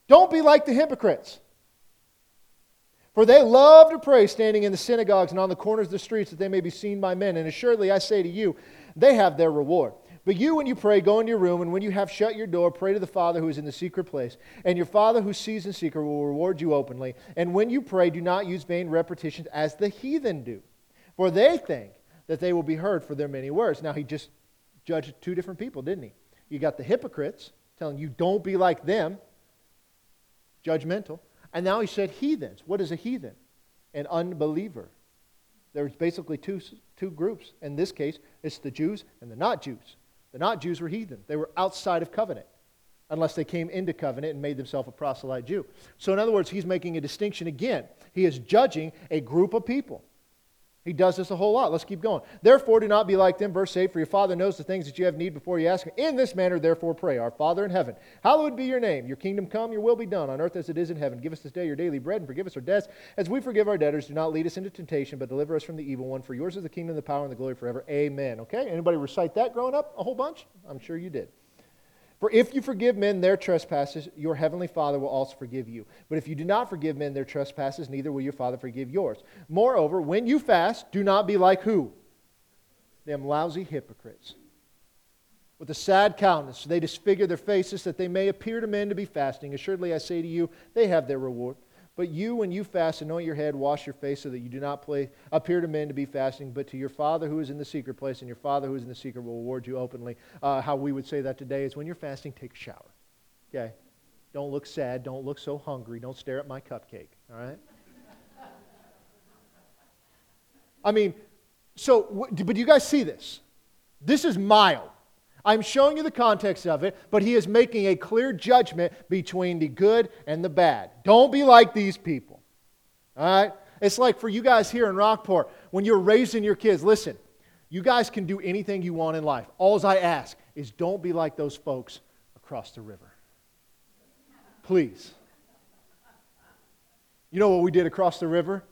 Speaker 1: don't be like the hypocrites. For they love to pray standing in the synagogues and on the corners of the streets that they may be seen by men. And assuredly, I say to you, they have their reward. But you, when you pray, go into your room, and when you have shut your door, pray to the Father who is in the secret place. And your Father who sees in secret will reward you openly. And when you pray, do not use vain repetitions as the heathen do, for they think that they will be heard for their many words. Now, he just judged two different people, didn't he? You got the hypocrites telling you, don't be like them, judgmental. And now he said heathens. What is a heathen? An unbeliever. There's basically two, two groups. In this case, it's the Jews and the not Jews. The not Jews were heathen, they were outside of covenant unless they came into covenant and made themselves a proselyte Jew. So, in other words, he's making a distinction again. He is judging a group of people. He does this a whole lot. Let's keep going. Therefore, do not be like them. Verse 8 For your Father knows the things that you have need before you ask Him. In this manner, therefore, pray Our Father in heaven, hallowed be your name. Your kingdom come, your will be done, on earth as it is in heaven. Give us this day your daily bread, and forgive us our debts, as we forgive our debtors. Do not lead us into temptation, but deliver us from the evil one. For yours is the kingdom, the power, and the glory forever. Amen. Okay? Anybody recite that growing up? A whole bunch? I'm sure you did. For if you forgive men their trespasses, your heavenly Father will also forgive you. But if you do not forgive men their trespasses, neither will your Father forgive yours. Moreover, when you fast, do not be like who? Them lousy hypocrites. With a sad countenance, they disfigure their faces that they may appear to men to be fasting. Assuredly, I say to you, they have their reward. But you, when you fast, anoint your head, wash your face, so that you do not play, appear to men to be fasting, but to your Father who is in the secret place, and your Father who is in the secret will reward you openly. Uh, how we would say that today is when you're fasting, take a shower. Okay? Don't look sad. Don't look so hungry. Don't stare at my cupcake. All right? I mean, so, but do you guys see this? This is mild. I'm showing you the context of it, but he is making a clear judgment between the good and the bad. Don't be like these people. All right? It's like for you guys here in Rockport, when you're raising your kids, listen, you guys can do anything you want in life. All I ask is don't be like those folks across the river. Please. You know what we did across the river?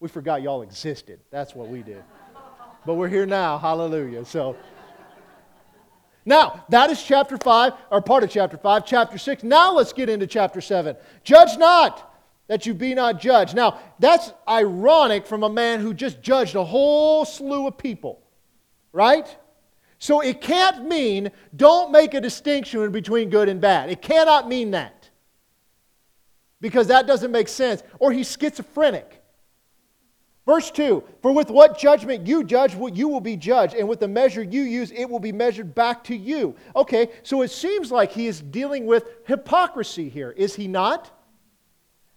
Speaker 1: We forgot y'all existed. That's what we did. But we're here now. Hallelujah. So Now, that is chapter 5, or part of chapter 5. Chapter 6. Now let's get into chapter 7. Judge not, that you be not judged. Now, that's ironic from a man who just judged a whole slew of people, right? So it can't mean don't make a distinction between good and bad. It cannot mean that. Because that doesn't make sense. Or he's schizophrenic. Verse 2 For with what judgment you judge, you will be judged, and with the measure you use, it will be measured back to you. Okay, so it seems like he is dealing with hypocrisy here, is he not?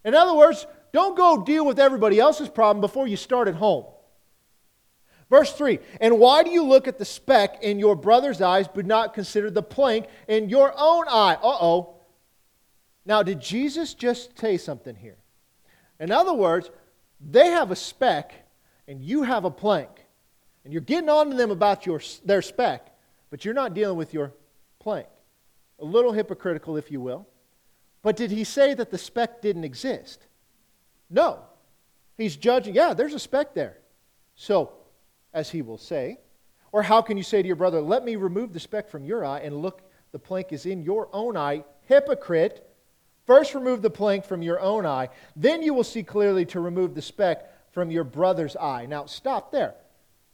Speaker 1: In other words, don't go deal with everybody else's problem before you start at home. Verse 3 And why do you look at the speck in your brother's eyes, but not consider the plank in your own eye? Uh oh. Now, did Jesus just say something here? In other words, they have a speck and you have a plank. And you're getting on to them about your, their speck, but you're not dealing with your plank. A little hypocritical, if you will. But did he say that the speck didn't exist? No. He's judging, yeah, there's a speck there. So, as he will say, or how can you say to your brother, Let me remove the speck from your eye, and look, the plank is in your own eye? Hypocrite. First, remove the plank from your own eye, then you will see clearly to remove the speck from your brother's eye. Now, stop there.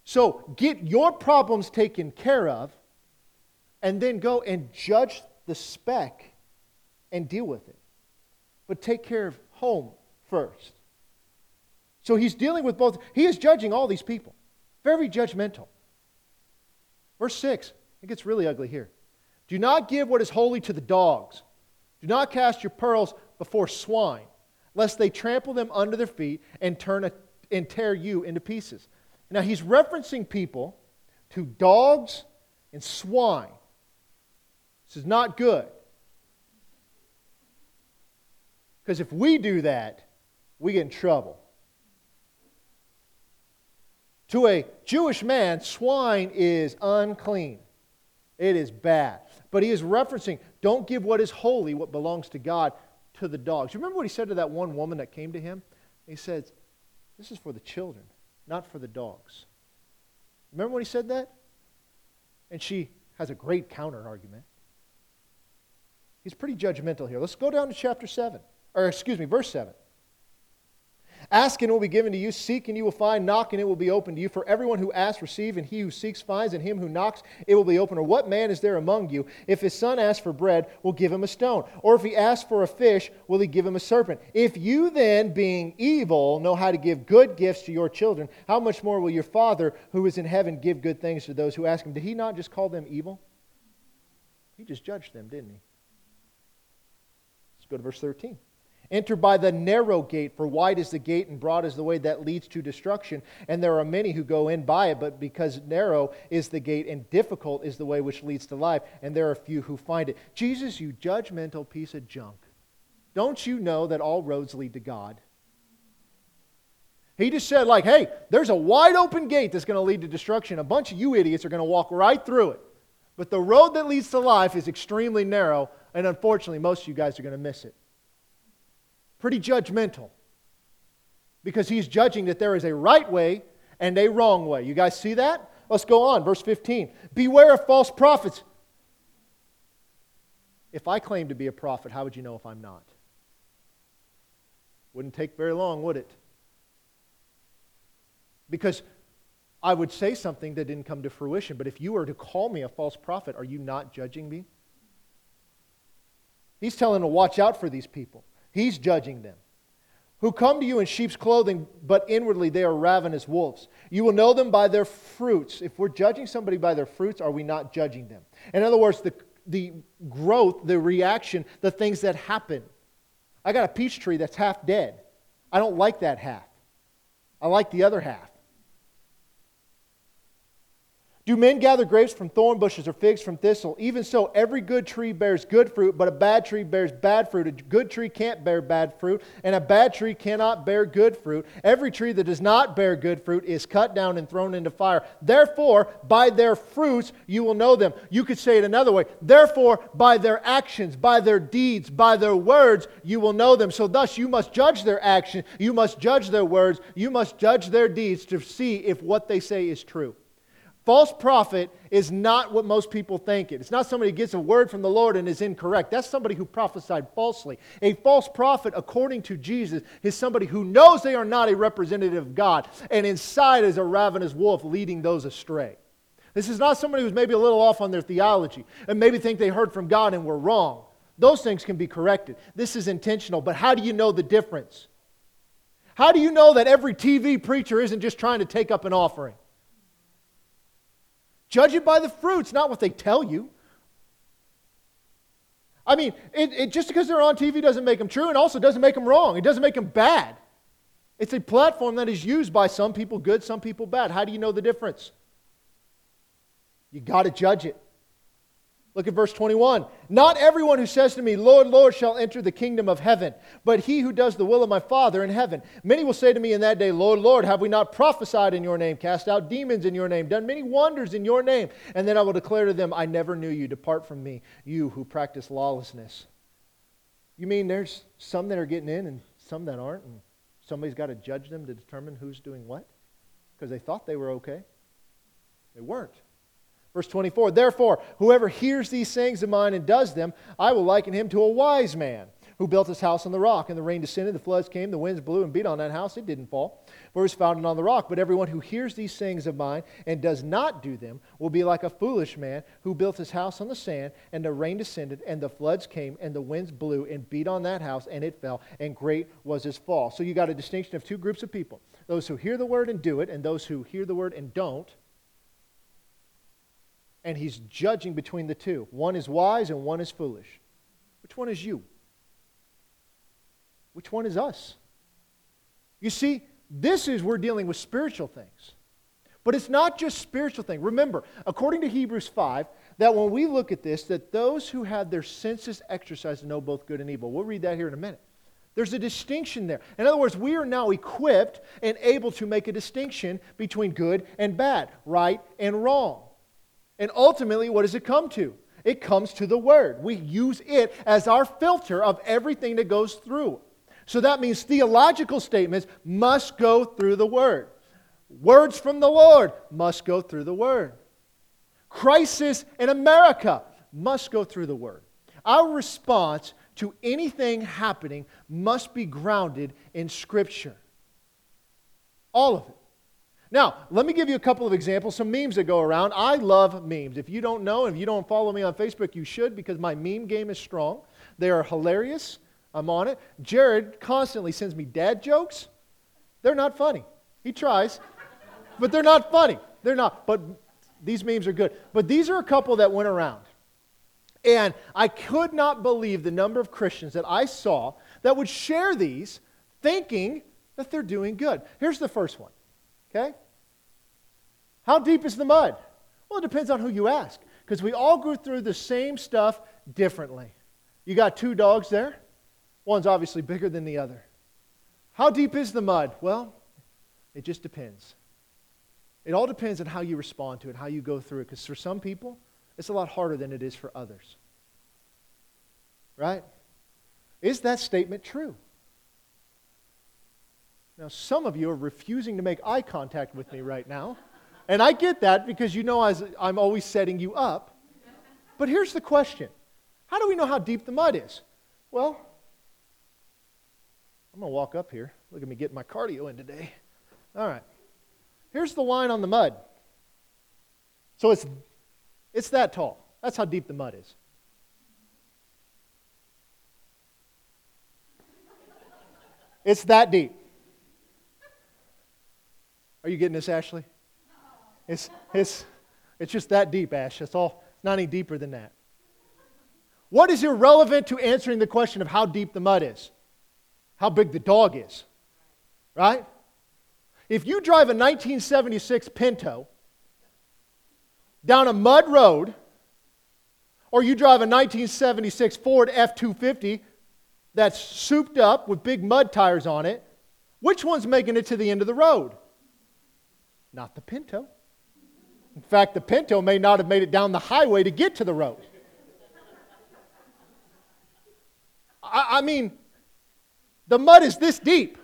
Speaker 1: So, get your problems taken care of, and then go and judge the speck and deal with it. But take care of home first. So, he's dealing with both. He is judging all these people, very judgmental. Verse 6, it gets really ugly here. Do not give what is holy to the dogs do not cast your pearls before swine, lest they trample them under their feet and, turn a, and tear you into pieces. Now, he's referencing people to dogs and swine. This is not good. Because if we do that, we get in trouble. To a Jewish man, swine is unclean. It is bad. But he is referencing don't give what is holy, what belongs to God, to the dogs. You remember what he said to that one woman that came to him? He said, This is for the children, not for the dogs. Remember when he said that? And she has a great counter argument. He's pretty judgmental here. Let's go down to chapter 7, or excuse me, verse 7. Ask and it will be given to you. Seek and you will find. Knock and it will be opened to you. For everyone who asks, receives, and he who seeks finds, and him who knocks, it will be opened. Or what man is there among you, if his son asks for bread, will give him a stone? Or if he asks for a fish, will he give him a serpent? If you then, being evil, know how to give good gifts to your children, how much more will your Father who is in heaven give good things to those who ask him? Did he not just call them evil? He just judged them, didn't he? Let's go to verse 13. Enter by the narrow gate, for wide is the gate and broad is the way that leads to destruction. And there are many who go in by it, but because narrow is the gate and difficult is the way which leads to life, and there are few who find it. Jesus, you judgmental piece of junk. Don't you know that all roads lead to God? He just said, like, hey, there's a wide open gate that's going to lead to destruction. A bunch of you idiots are going to walk right through it. But the road that leads to life is extremely narrow, and unfortunately, most of you guys are going to miss it pretty judgmental because he's judging that there is a right way and a wrong way. You guys see that? Let's go on. Verse 15. Beware of false prophets. If I claim to be a prophet, how would you know if I'm not? Wouldn't take very long, would it? Because I would say something that didn't come to fruition, but if you were to call me a false prophet, are you not judging me? He's telling to watch out for these people. He's judging them. Who come to you in sheep's clothing, but inwardly they are ravenous wolves. You will know them by their fruits. If we're judging somebody by their fruits, are we not judging them? In other words, the, the growth, the reaction, the things that happen. I got a peach tree that's half dead. I don't like that half. I like the other half. Do men gather grapes from thorn bushes or figs from thistle? Even so, every good tree bears good fruit, but a bad tree bears bad fruit. A good tree can't bear bad fruit, and a bad tree cannot bear good fruit. Every tree that does not bear good fruit is cut down and thrown into fire. Therefore, by their fruits you will know them. You could say it another way. Therefore, by their actions, by their deeds, by their words, you will know them. So, thus, you must judge their action, you must judge their words, you must judge their deeds to see if what they say is true. False prophet is not what most people think it. It's not somebody who gets a word from the Lord and is incorrect. That's somebody who prophesied falsely. A false prophet, according to Jesus, is somebody who knows they are not a representative of God and inside is a ravenous wolf leading those astray. This is not somebody who's maybe a little off on their theology and maybe think they heard from God and were wrong. Those things can be corrected. This is intentional, but how do you know the difference? How do you know that every TV preacher isn't just trying to take up an offering? Judge it by the fruits, not what they tell you. I mean, it, it, just because they're on TV doesn't make them true and also doesn't make them wrong. It doesn't make them bad. It's a platform that is used by some people good, some people bad. How do you know the difference? You got to judge it. Look at verse 21. Not everyone who says to me, Lord, Lord, shall enter the kingdom of heaven, but he who does the will of my Father in heaven. Many will say to me in that day, Lord, Lord, have we not prophesied in your name, cast out demons in your name, done many wonders in your name? And then I will declare to them, I never knew you. Depart from me, you who practice lawlessness. You mean there's some that are getting in and some that aren't, and somebody's got to judge them to determine who's doing what? Because they thought they were okay. They weren't. Verse 24, therefore, whoever hears these sayings of mine and does them, I will liken him to a wise man who built his house on the rock. And the rain descended, the floods came, the winds blew and beat on that house. It didn't fall, for it was founded on the rock. But everyone who hears these sayings of mine and does not do them will be like a foolish man who built his house on the sand, and the rain descended, and the floods came, and the winds blew and beat on that house, and it fell, and great was his fall. So you got a distinction of two groups of people those who hear the word and do it, and those who hear the word and don't and he's judging between the two. One is wise and one is foolish. Which one is you? Which one is us? You see, this is we're dealing with spiritual things. But it's not just spiritual thing. Remember, according to Hebrews 5, that when we look at this, that those who have their senses exercised know both good and evil. We'll read that here in a minute. There's a distinction there. In other words, we are now equipped and able to make a distinction between good and bad, right and wrong. And ultimately, what does it come to? It comes to the Word. We use it as our filter of everything that goes through. So that means theological statements must go through the Word. Words from the Lord must go through the Word. Crisis in America must go through the Word. Our response to anything happening must be grounded in Scripture. All of it. Now, let me give you a couple of examples, some memes that go around. I love memes. If you don't know, if you don't follow me on Facebook, you should because my meme game is strong. They are hilarious. I'm on it. Jared constantly sends me dad jokes. They're not funny. He tries, but they're not funny. They're not. But these memes are good. But these are a couple that went around. And I could not believe the number of Christians that I saw that would share these thinking that they're doing good. Here's the first one. Okay? How deep is the mud? Well, it depends on who you ask, because we all go through the same stuff differently. You got two dogs there, one's obviously bigger than the other. How deep is the mud? Well, it just depends. It all depends on how you respond to it, how you go through it, because for some people, it's a lot harder than it is for others. Right? Is that statement true? Now, some of you are refusing to make eye contact with me right now. And I get that because you know I'm always setting you up. But here's the question How do we know how deep the mud is? Well, I'm going to walk up here. Look at me getting my cardio in today. All right. Here's the line on the mud. So it's, it's that tall. That's how deep the mud is. It's that deep. Are you getting this, Ashley? It's, it's, it's just that deep, Ash. It's all not any deeper than that. What is irrelevant to answering the question of how deep the mud is? How big the dog is. Right? If you drive a 1976 Pinto down a mud road, or you drive a 1976 Ford F 250 that's souped up with big mud tires on it, which one's making it to the end of the road? Not the Pinto. In fact, the Pinto may not have made it down the highway to get to the road. I, I mean, the mud is this deep.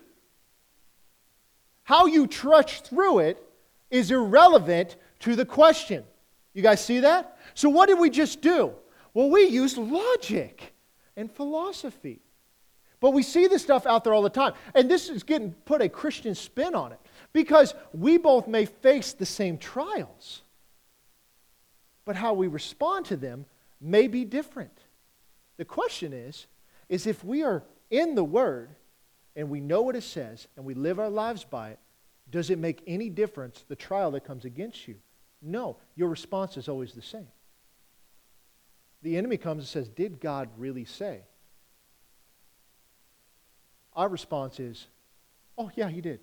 Speaker 1: How you trudge through it is irrelevant to the question. You guys see that? So, what did we just do? Well, we used logic and philosophy. But we see this stuff out there all the time. And this is getting put a Christian spin on it because we both may face the same trials, but how we respond to them may be different. The question is, is if we are in the Word and we know what it says and we live our lives by it, does it make any difference the trial that comes against you? No, your response is always the same. The enemy comes and says, Did God really say? Our response is, Oh, yeah, he did.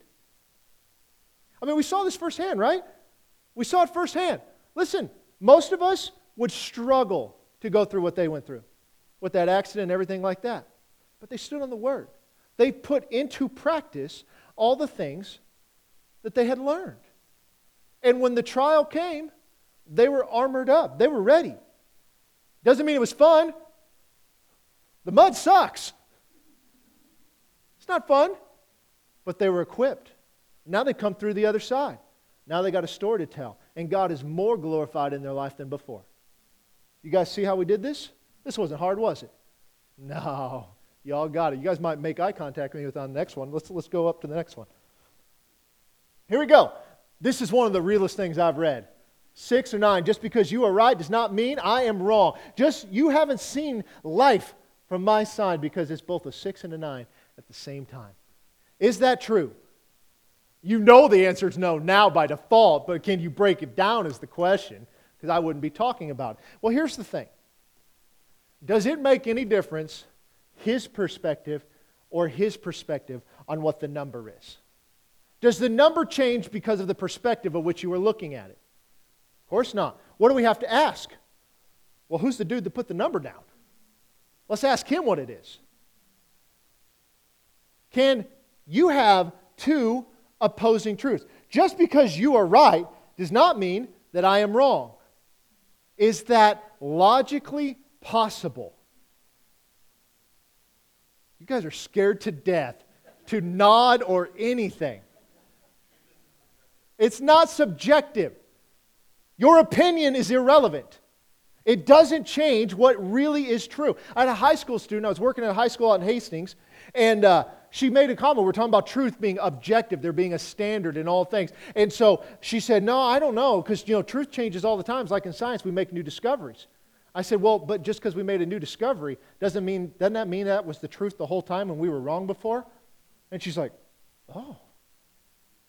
Speaker 1: I mean, we saw this firsthand, right? We saw it firsthand. Listen, most of us would struggle to go through what they went through with that accident and everything like that. But they stood on the word. They put into practice all the things that they had learned. And when the trial came, they were armored up, they were ready. Doesn't mean it was fun. The mud sucks. It's not fun, but they were equipped. Now they come through the other side. Now they got a story to tell. And God is more glorified in their life than before. You guys see how we did this? This wasn't hard, was it? No. Y'all got it. You guys might make eye contact with me with on the next one. Let's, let's go up to the next one. Here we go. This is one of the realest things I've read. Six or nine. Just because you are right does not mean I am wrong. Just you haven't seen life from my side because it's both a six and a nine at the same time. Is that true? You know the answer is no now by default, but can you break it down is the question because I wouldn't be talking about it. Well, here's the thing Does it make any difference, his perspective or his perspective, on what the number is? Does the number change because of the perspective of which you are looking at it? Of course not. What do we have to ask? Well, who's the dude that put the number down? Let's ask him what it is. Can you have two opposing truths? Just because you are right does not mean that I am wrong. Is that logically possible? You guys are scared to death to nod or anything. It's not subjective. Your opinion is irrelevant. It doesn't change what really is true. I had a high school student, I was working at a high school out in Hastings, and uh, she made a comment. We're talking about truth being objective, there being a standard in all things. And so she said, No, I don't know, because you know, truth changes all the time. It's like in science, we make new discoveries. I said, Well, but just because we made a new discovery doesn't mean doesn't that mean that was the truth the whole time and we were wrong before? And she's like, Oh,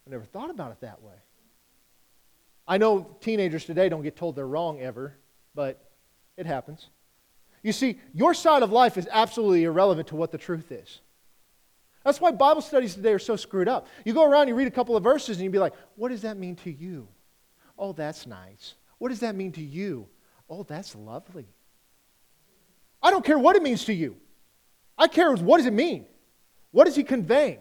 Speaker 1: I never thought about it that way. I know teenagers today don't get told they're wrong ever, but it happens. You see, your side of life is absolutely irrelevant to what the truth is. That's why Bible studies today are so screwed up. You go around, you read a couple of verses, and you be like, what does that mean to you? Oh, that's nice. What does that mean to you? Oh, that's lovely. I don't care what it means to you. I care what does it mean? What is he conveying?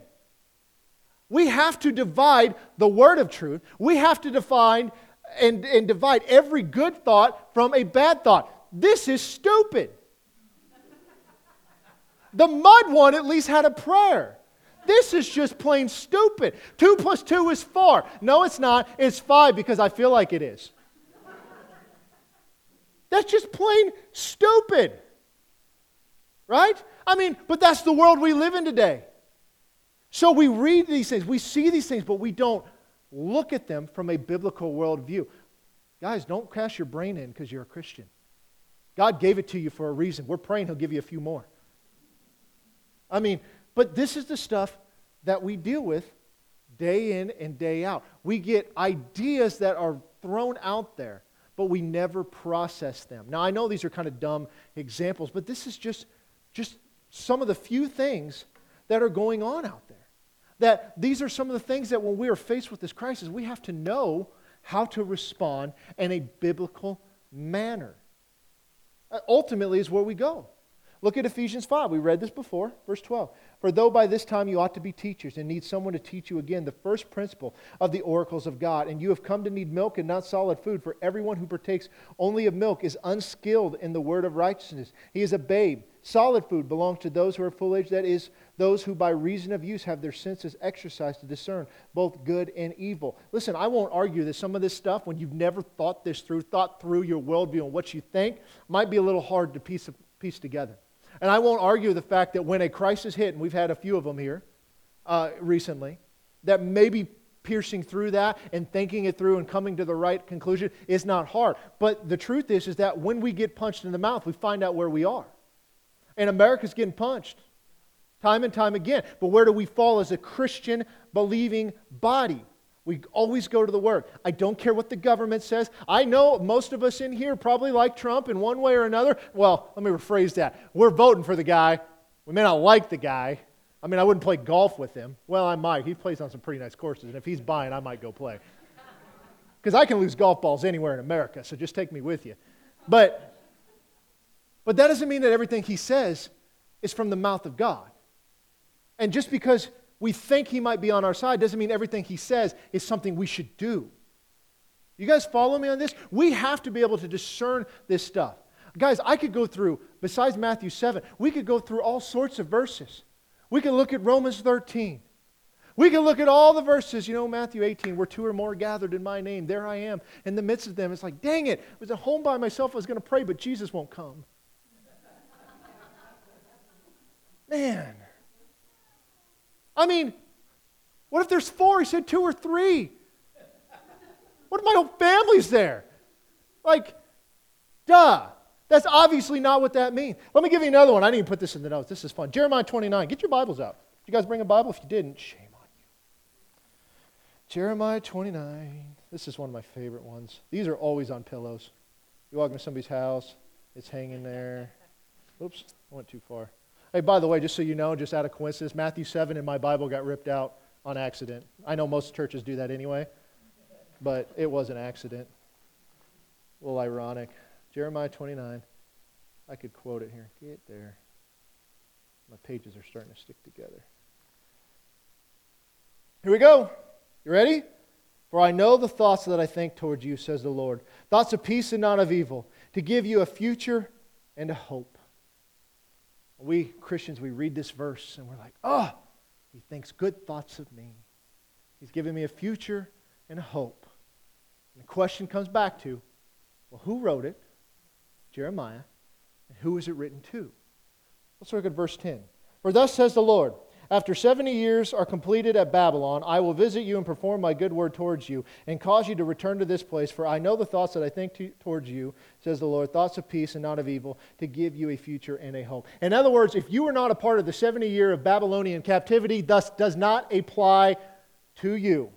Speaker 1: We have to divide the word of truth. We have to define and, and divide every good thought from a bad thought. This is stupid. The mud one at least had a prayer. This is just plain stupid. Two plus two is four. No, it's not. It's five because I feel like it is. That's just plain stupid. Right? I mean, but that's the world we live in today. So we read these things, we see these things, but we don't look at them from a biblical worldview. Guys, don't crash your brain in because you're a Christian. God gave it to you for a reason. We're praying He'll give you a few more. I mean, but this is the stuff that we deal with day in and day out. We get ideas that are thrown out there, but we never process them. Now, I know these are kind of dumb examples, but this is just, just some of the few things that are going on out there. That these are some of the things that when we are faced with this crisis, we have to know how to respond in a biblical manner. Uh, ultimately, is where we go. Look at Ephesians 5. We read this before, verse 12. For though by this time you ought to be teachers and need someone to teach you again the first principle of the oracles of God, and you have come to need milk and not solid food, for everyone who partakes only of milk is unskilled in the word of righteousness. He is a babe. Solid food belongs to those who are full age, that is, those who by reason of use have their senses exercised to discern both good and evil. Listen, I won't argue that some of this stuff, when you've never thought this through, thought through your worldview and what you think, might be a little hard to piece, piece together. And I won't argue the fact that when a crisis hit, and we've had a few of them here uh, recently, that maybe piercing through that and thinking it through and coming to the right conclusion is not hard. But the truth is, is that when we get punched in the mouth, we find out where we are. And America's getting punched time and time again. But where do we fall as a Christian believing body? We always go to the Word. I don't care what the government says. I know most of us in here probably like Trump in one way or another. Well, let me rephrase that. We're voting for the guy. We may not like the guy. I mean, I wouldn't play golf with him. Well, I might. He plays on some pretty nice courses. And if he's buying, I might go play. Because I can lose golf balls anywhere in America, so just take me with you. But, but that doesn't mean that everything he says is from the mouth of God. And just because we think he might be on our side doesn't mean everything he says is something we should do. You guys follow me on this? We have to be able to discern this stuff. Guys, I could go through, besides Matthew 7, we could go through all sorts of verses. We could look at Romans 13. We could look at all the verses, you know, Matthew 18, where two or more gathered in my name, there I am in the midst of them. It's like, dang it, I was at home by myself, I was going to pray, but Jesus won't come. Man. I mean, what if there's four? He said two or three. What if my whole family's there? Like, duh. That's obviously not what that means. Let me give you another one. I didn't even put this in the notes. This is fun. Jeremiah 29. Get your Bibles out. Did you guys bring a Bible? If you didn't, shame on you. Jeremiah 29. This is one of my favorite ones. These are always on pillows. You walk into somebody's house, it's hanging there. Oops, I went too far. Hey, by the way, just so you know, just out of coincidence, Matthew 7 in my Bible got ripped out on accident. I know most churches do that anyway, but it was an accident. A little ironic. Jeremiah 29. I could quote it here. Get there. My pages are starting to stick together. Here we go. You ready? For I know the thoughts that I think towards you, says the Lord. Thoughts of peace and not of evil, to give you a future and a hope. We Christians, we read this verse and we're like, oh, he thinks good thoughts of me. He's given me a future and a hope. And the question comes back to, well, who wrote it? Jeremiah. And who is it written to? Let's look at verse 10. For thus says the Lord, after 70 years are completed at Babylon, I will visit you and perform my good word towards you, and cause you to return to this place. For I know the thoughts that I think to, towards you, says the Lord, thoughts of peace and not of evil, to give you a future and a hope. In other words, if you were not a part of the 70 year of Babylonian captivity, thus does not apply to you.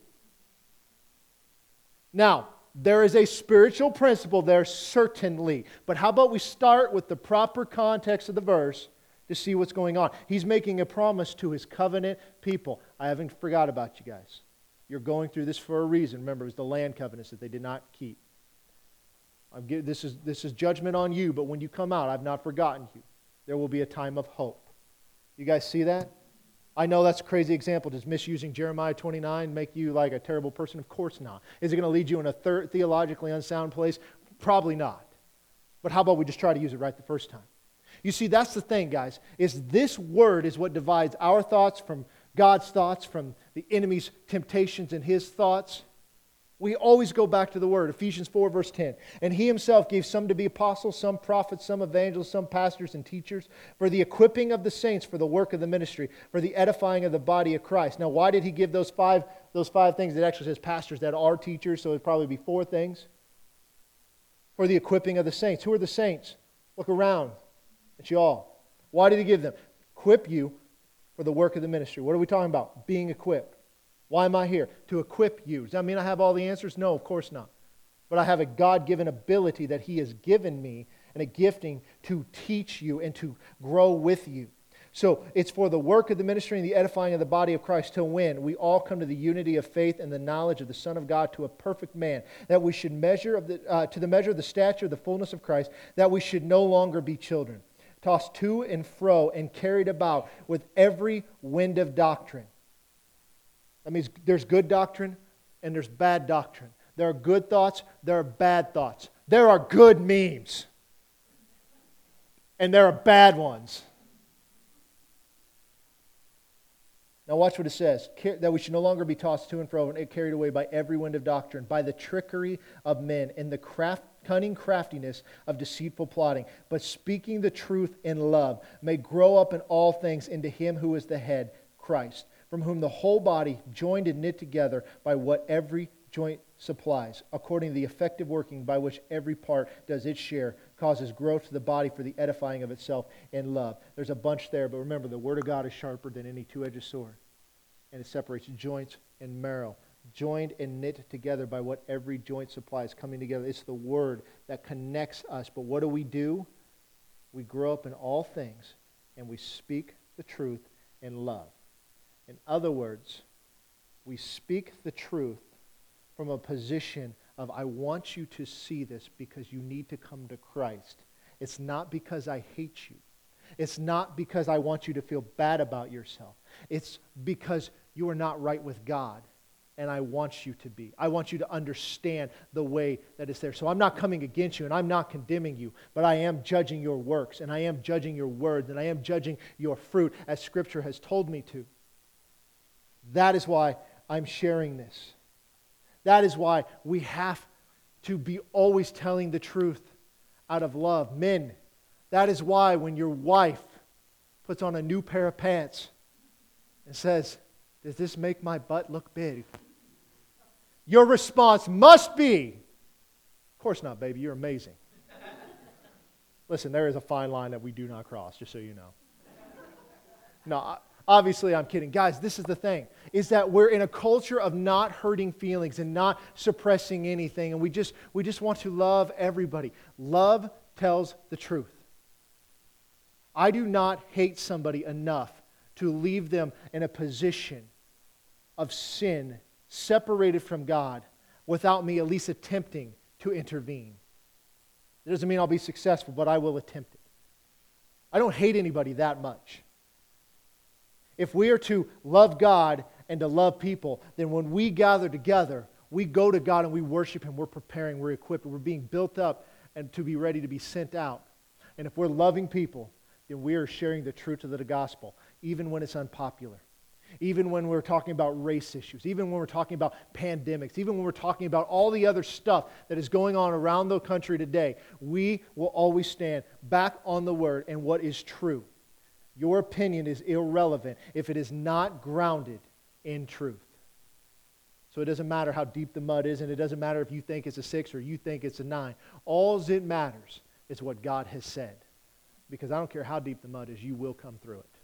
Speaker 1: Now, there is a spiritual principle there, certainly. But how about we start with the proper context of the verse to see what's going on. He's making a promise to his covenant people. I haven't forgot about you guys. You're going through this for a reason. Remember, it was the land covenants that they did not keep. This, is, this is judgment on you, but when you come out, I've not forgotten you. There will be a time of hope. You guys see that? I know that's a crazy example. Does misusing Jeremiah 29 make you like a terrible person? Of course not. Is it going to lead you in a third, theologically unsound place? Probably not. But how about we just try to use it right the first time? You see, that's the thing, guys, is this word is what divides our thoughts from God's thoughts, from the enemy's temptations and his thoughts. We always go back to the word, Ephesians 4, verse 10. And he himself gave some to be apostles, some prophets, some evangelists, some pastors and teachers, for the equipping of the saints for the work of the ministry, for the edifying of the body of Christ. Now, why did he give those five, those five things? It actually says pastors that are teachers, so it'd probably be four things. For the equipping of the saints. Who are the saints? Look around. It's y'all. Why did he give them? Equip you for the work of the ministry. What are we talking about? Being equipped. Why am I here? To equip you. Does that mean I have all the answers? No, of course not. But I have a God given ability that He has given me and a gifting to teach you and to grow with you. So it's for the work of the ministry and the edifying of the body of Christ to win. We all come to the unity of faith and the knowledge of the Son of God to a perfect man, that we should measure of the, uh, to the measure of the stature of the fullness of Christ, that we should no longer be children tossed to and fro and carried about with every wind of doctrine. That means there's good doctrine and there's bad doctrine. There are good thoughts, there are bad thoughts. There are good memes, and there are bad ones. Now, watch what it says. That we should no longer be tossed to and fro and carried away by every wind of doctrine, by the trickery of men, and the craft, cunning craftiness of deceitful plotting, but speaking the truth in love, may grow up in all things into him who is the head, Christ, from whom the whole body, joined and knit together by what every joint supplies, according to the effective working by which every part does its share, causes growth to the body for the edifying of itself in love. There's a bunch there, but remember, the Word of God is sharper than any two edged sword, and it separates joints and marrow. Joined and knit together by what every joint supplies, coming together. It's the Word that connects us. But what do we do? We grow up in all things and we speak the truth in love. In other words, we speak the truth from a position of, I want you to see this because you need to come to Christ. It's not because I hate you. It's not because I want you to feel bad about yourself. It's because you are not right with God, and I want you to be. I want you to understand the way that is there. So I'm not coming against you, and I'm not condemning you, but I am judging your works, and I am judging your words, and I am judging your fruit, as Scripture has told me to. That is why I'm sharing this. That is why we have to be always telling the truth out of love. Men, that is why when your wife puts on a new pair of pants and says, Does this make my butt look big? Your response must be, Of course not, baby, you're amazing. Listen, there is a fine line that we do not cross, just so you know. No, Obviously, I'm kidding. Guys, this is the thing is that we're in a culture of not hurting feelings and not suppressing anything and we just we just want to love everybody. Love tells the truth. I do not hate somebody enough to leave them in a position of sin, separated from God, without me at least attempting to intervene. It doesn't mean I'll be successful, but I will attempt it. I don't hate anybody that much if we are to love God and to love people, then when we gather together, we go to God and we worship Him. We're preparing, we're equipped, we're being built up and to be ready to be sent out. And if we're loving people, then we are sharing the truth of the gospel, even when it's unpopular. Even when we're talking about race issues, even when we're talking about pandemics, even when we're talking about all the other stuff that is going on around the country today, we will always stand back on the word and what is true. Your opinion is irrelevant if it is not grounded in truth. So it doesn't matter how deep the mud is, and it doesn't matter if you think it's a six or you think it's a nine. All it matters is what God has said. Because I don't care how deep the mud is, you will come through it.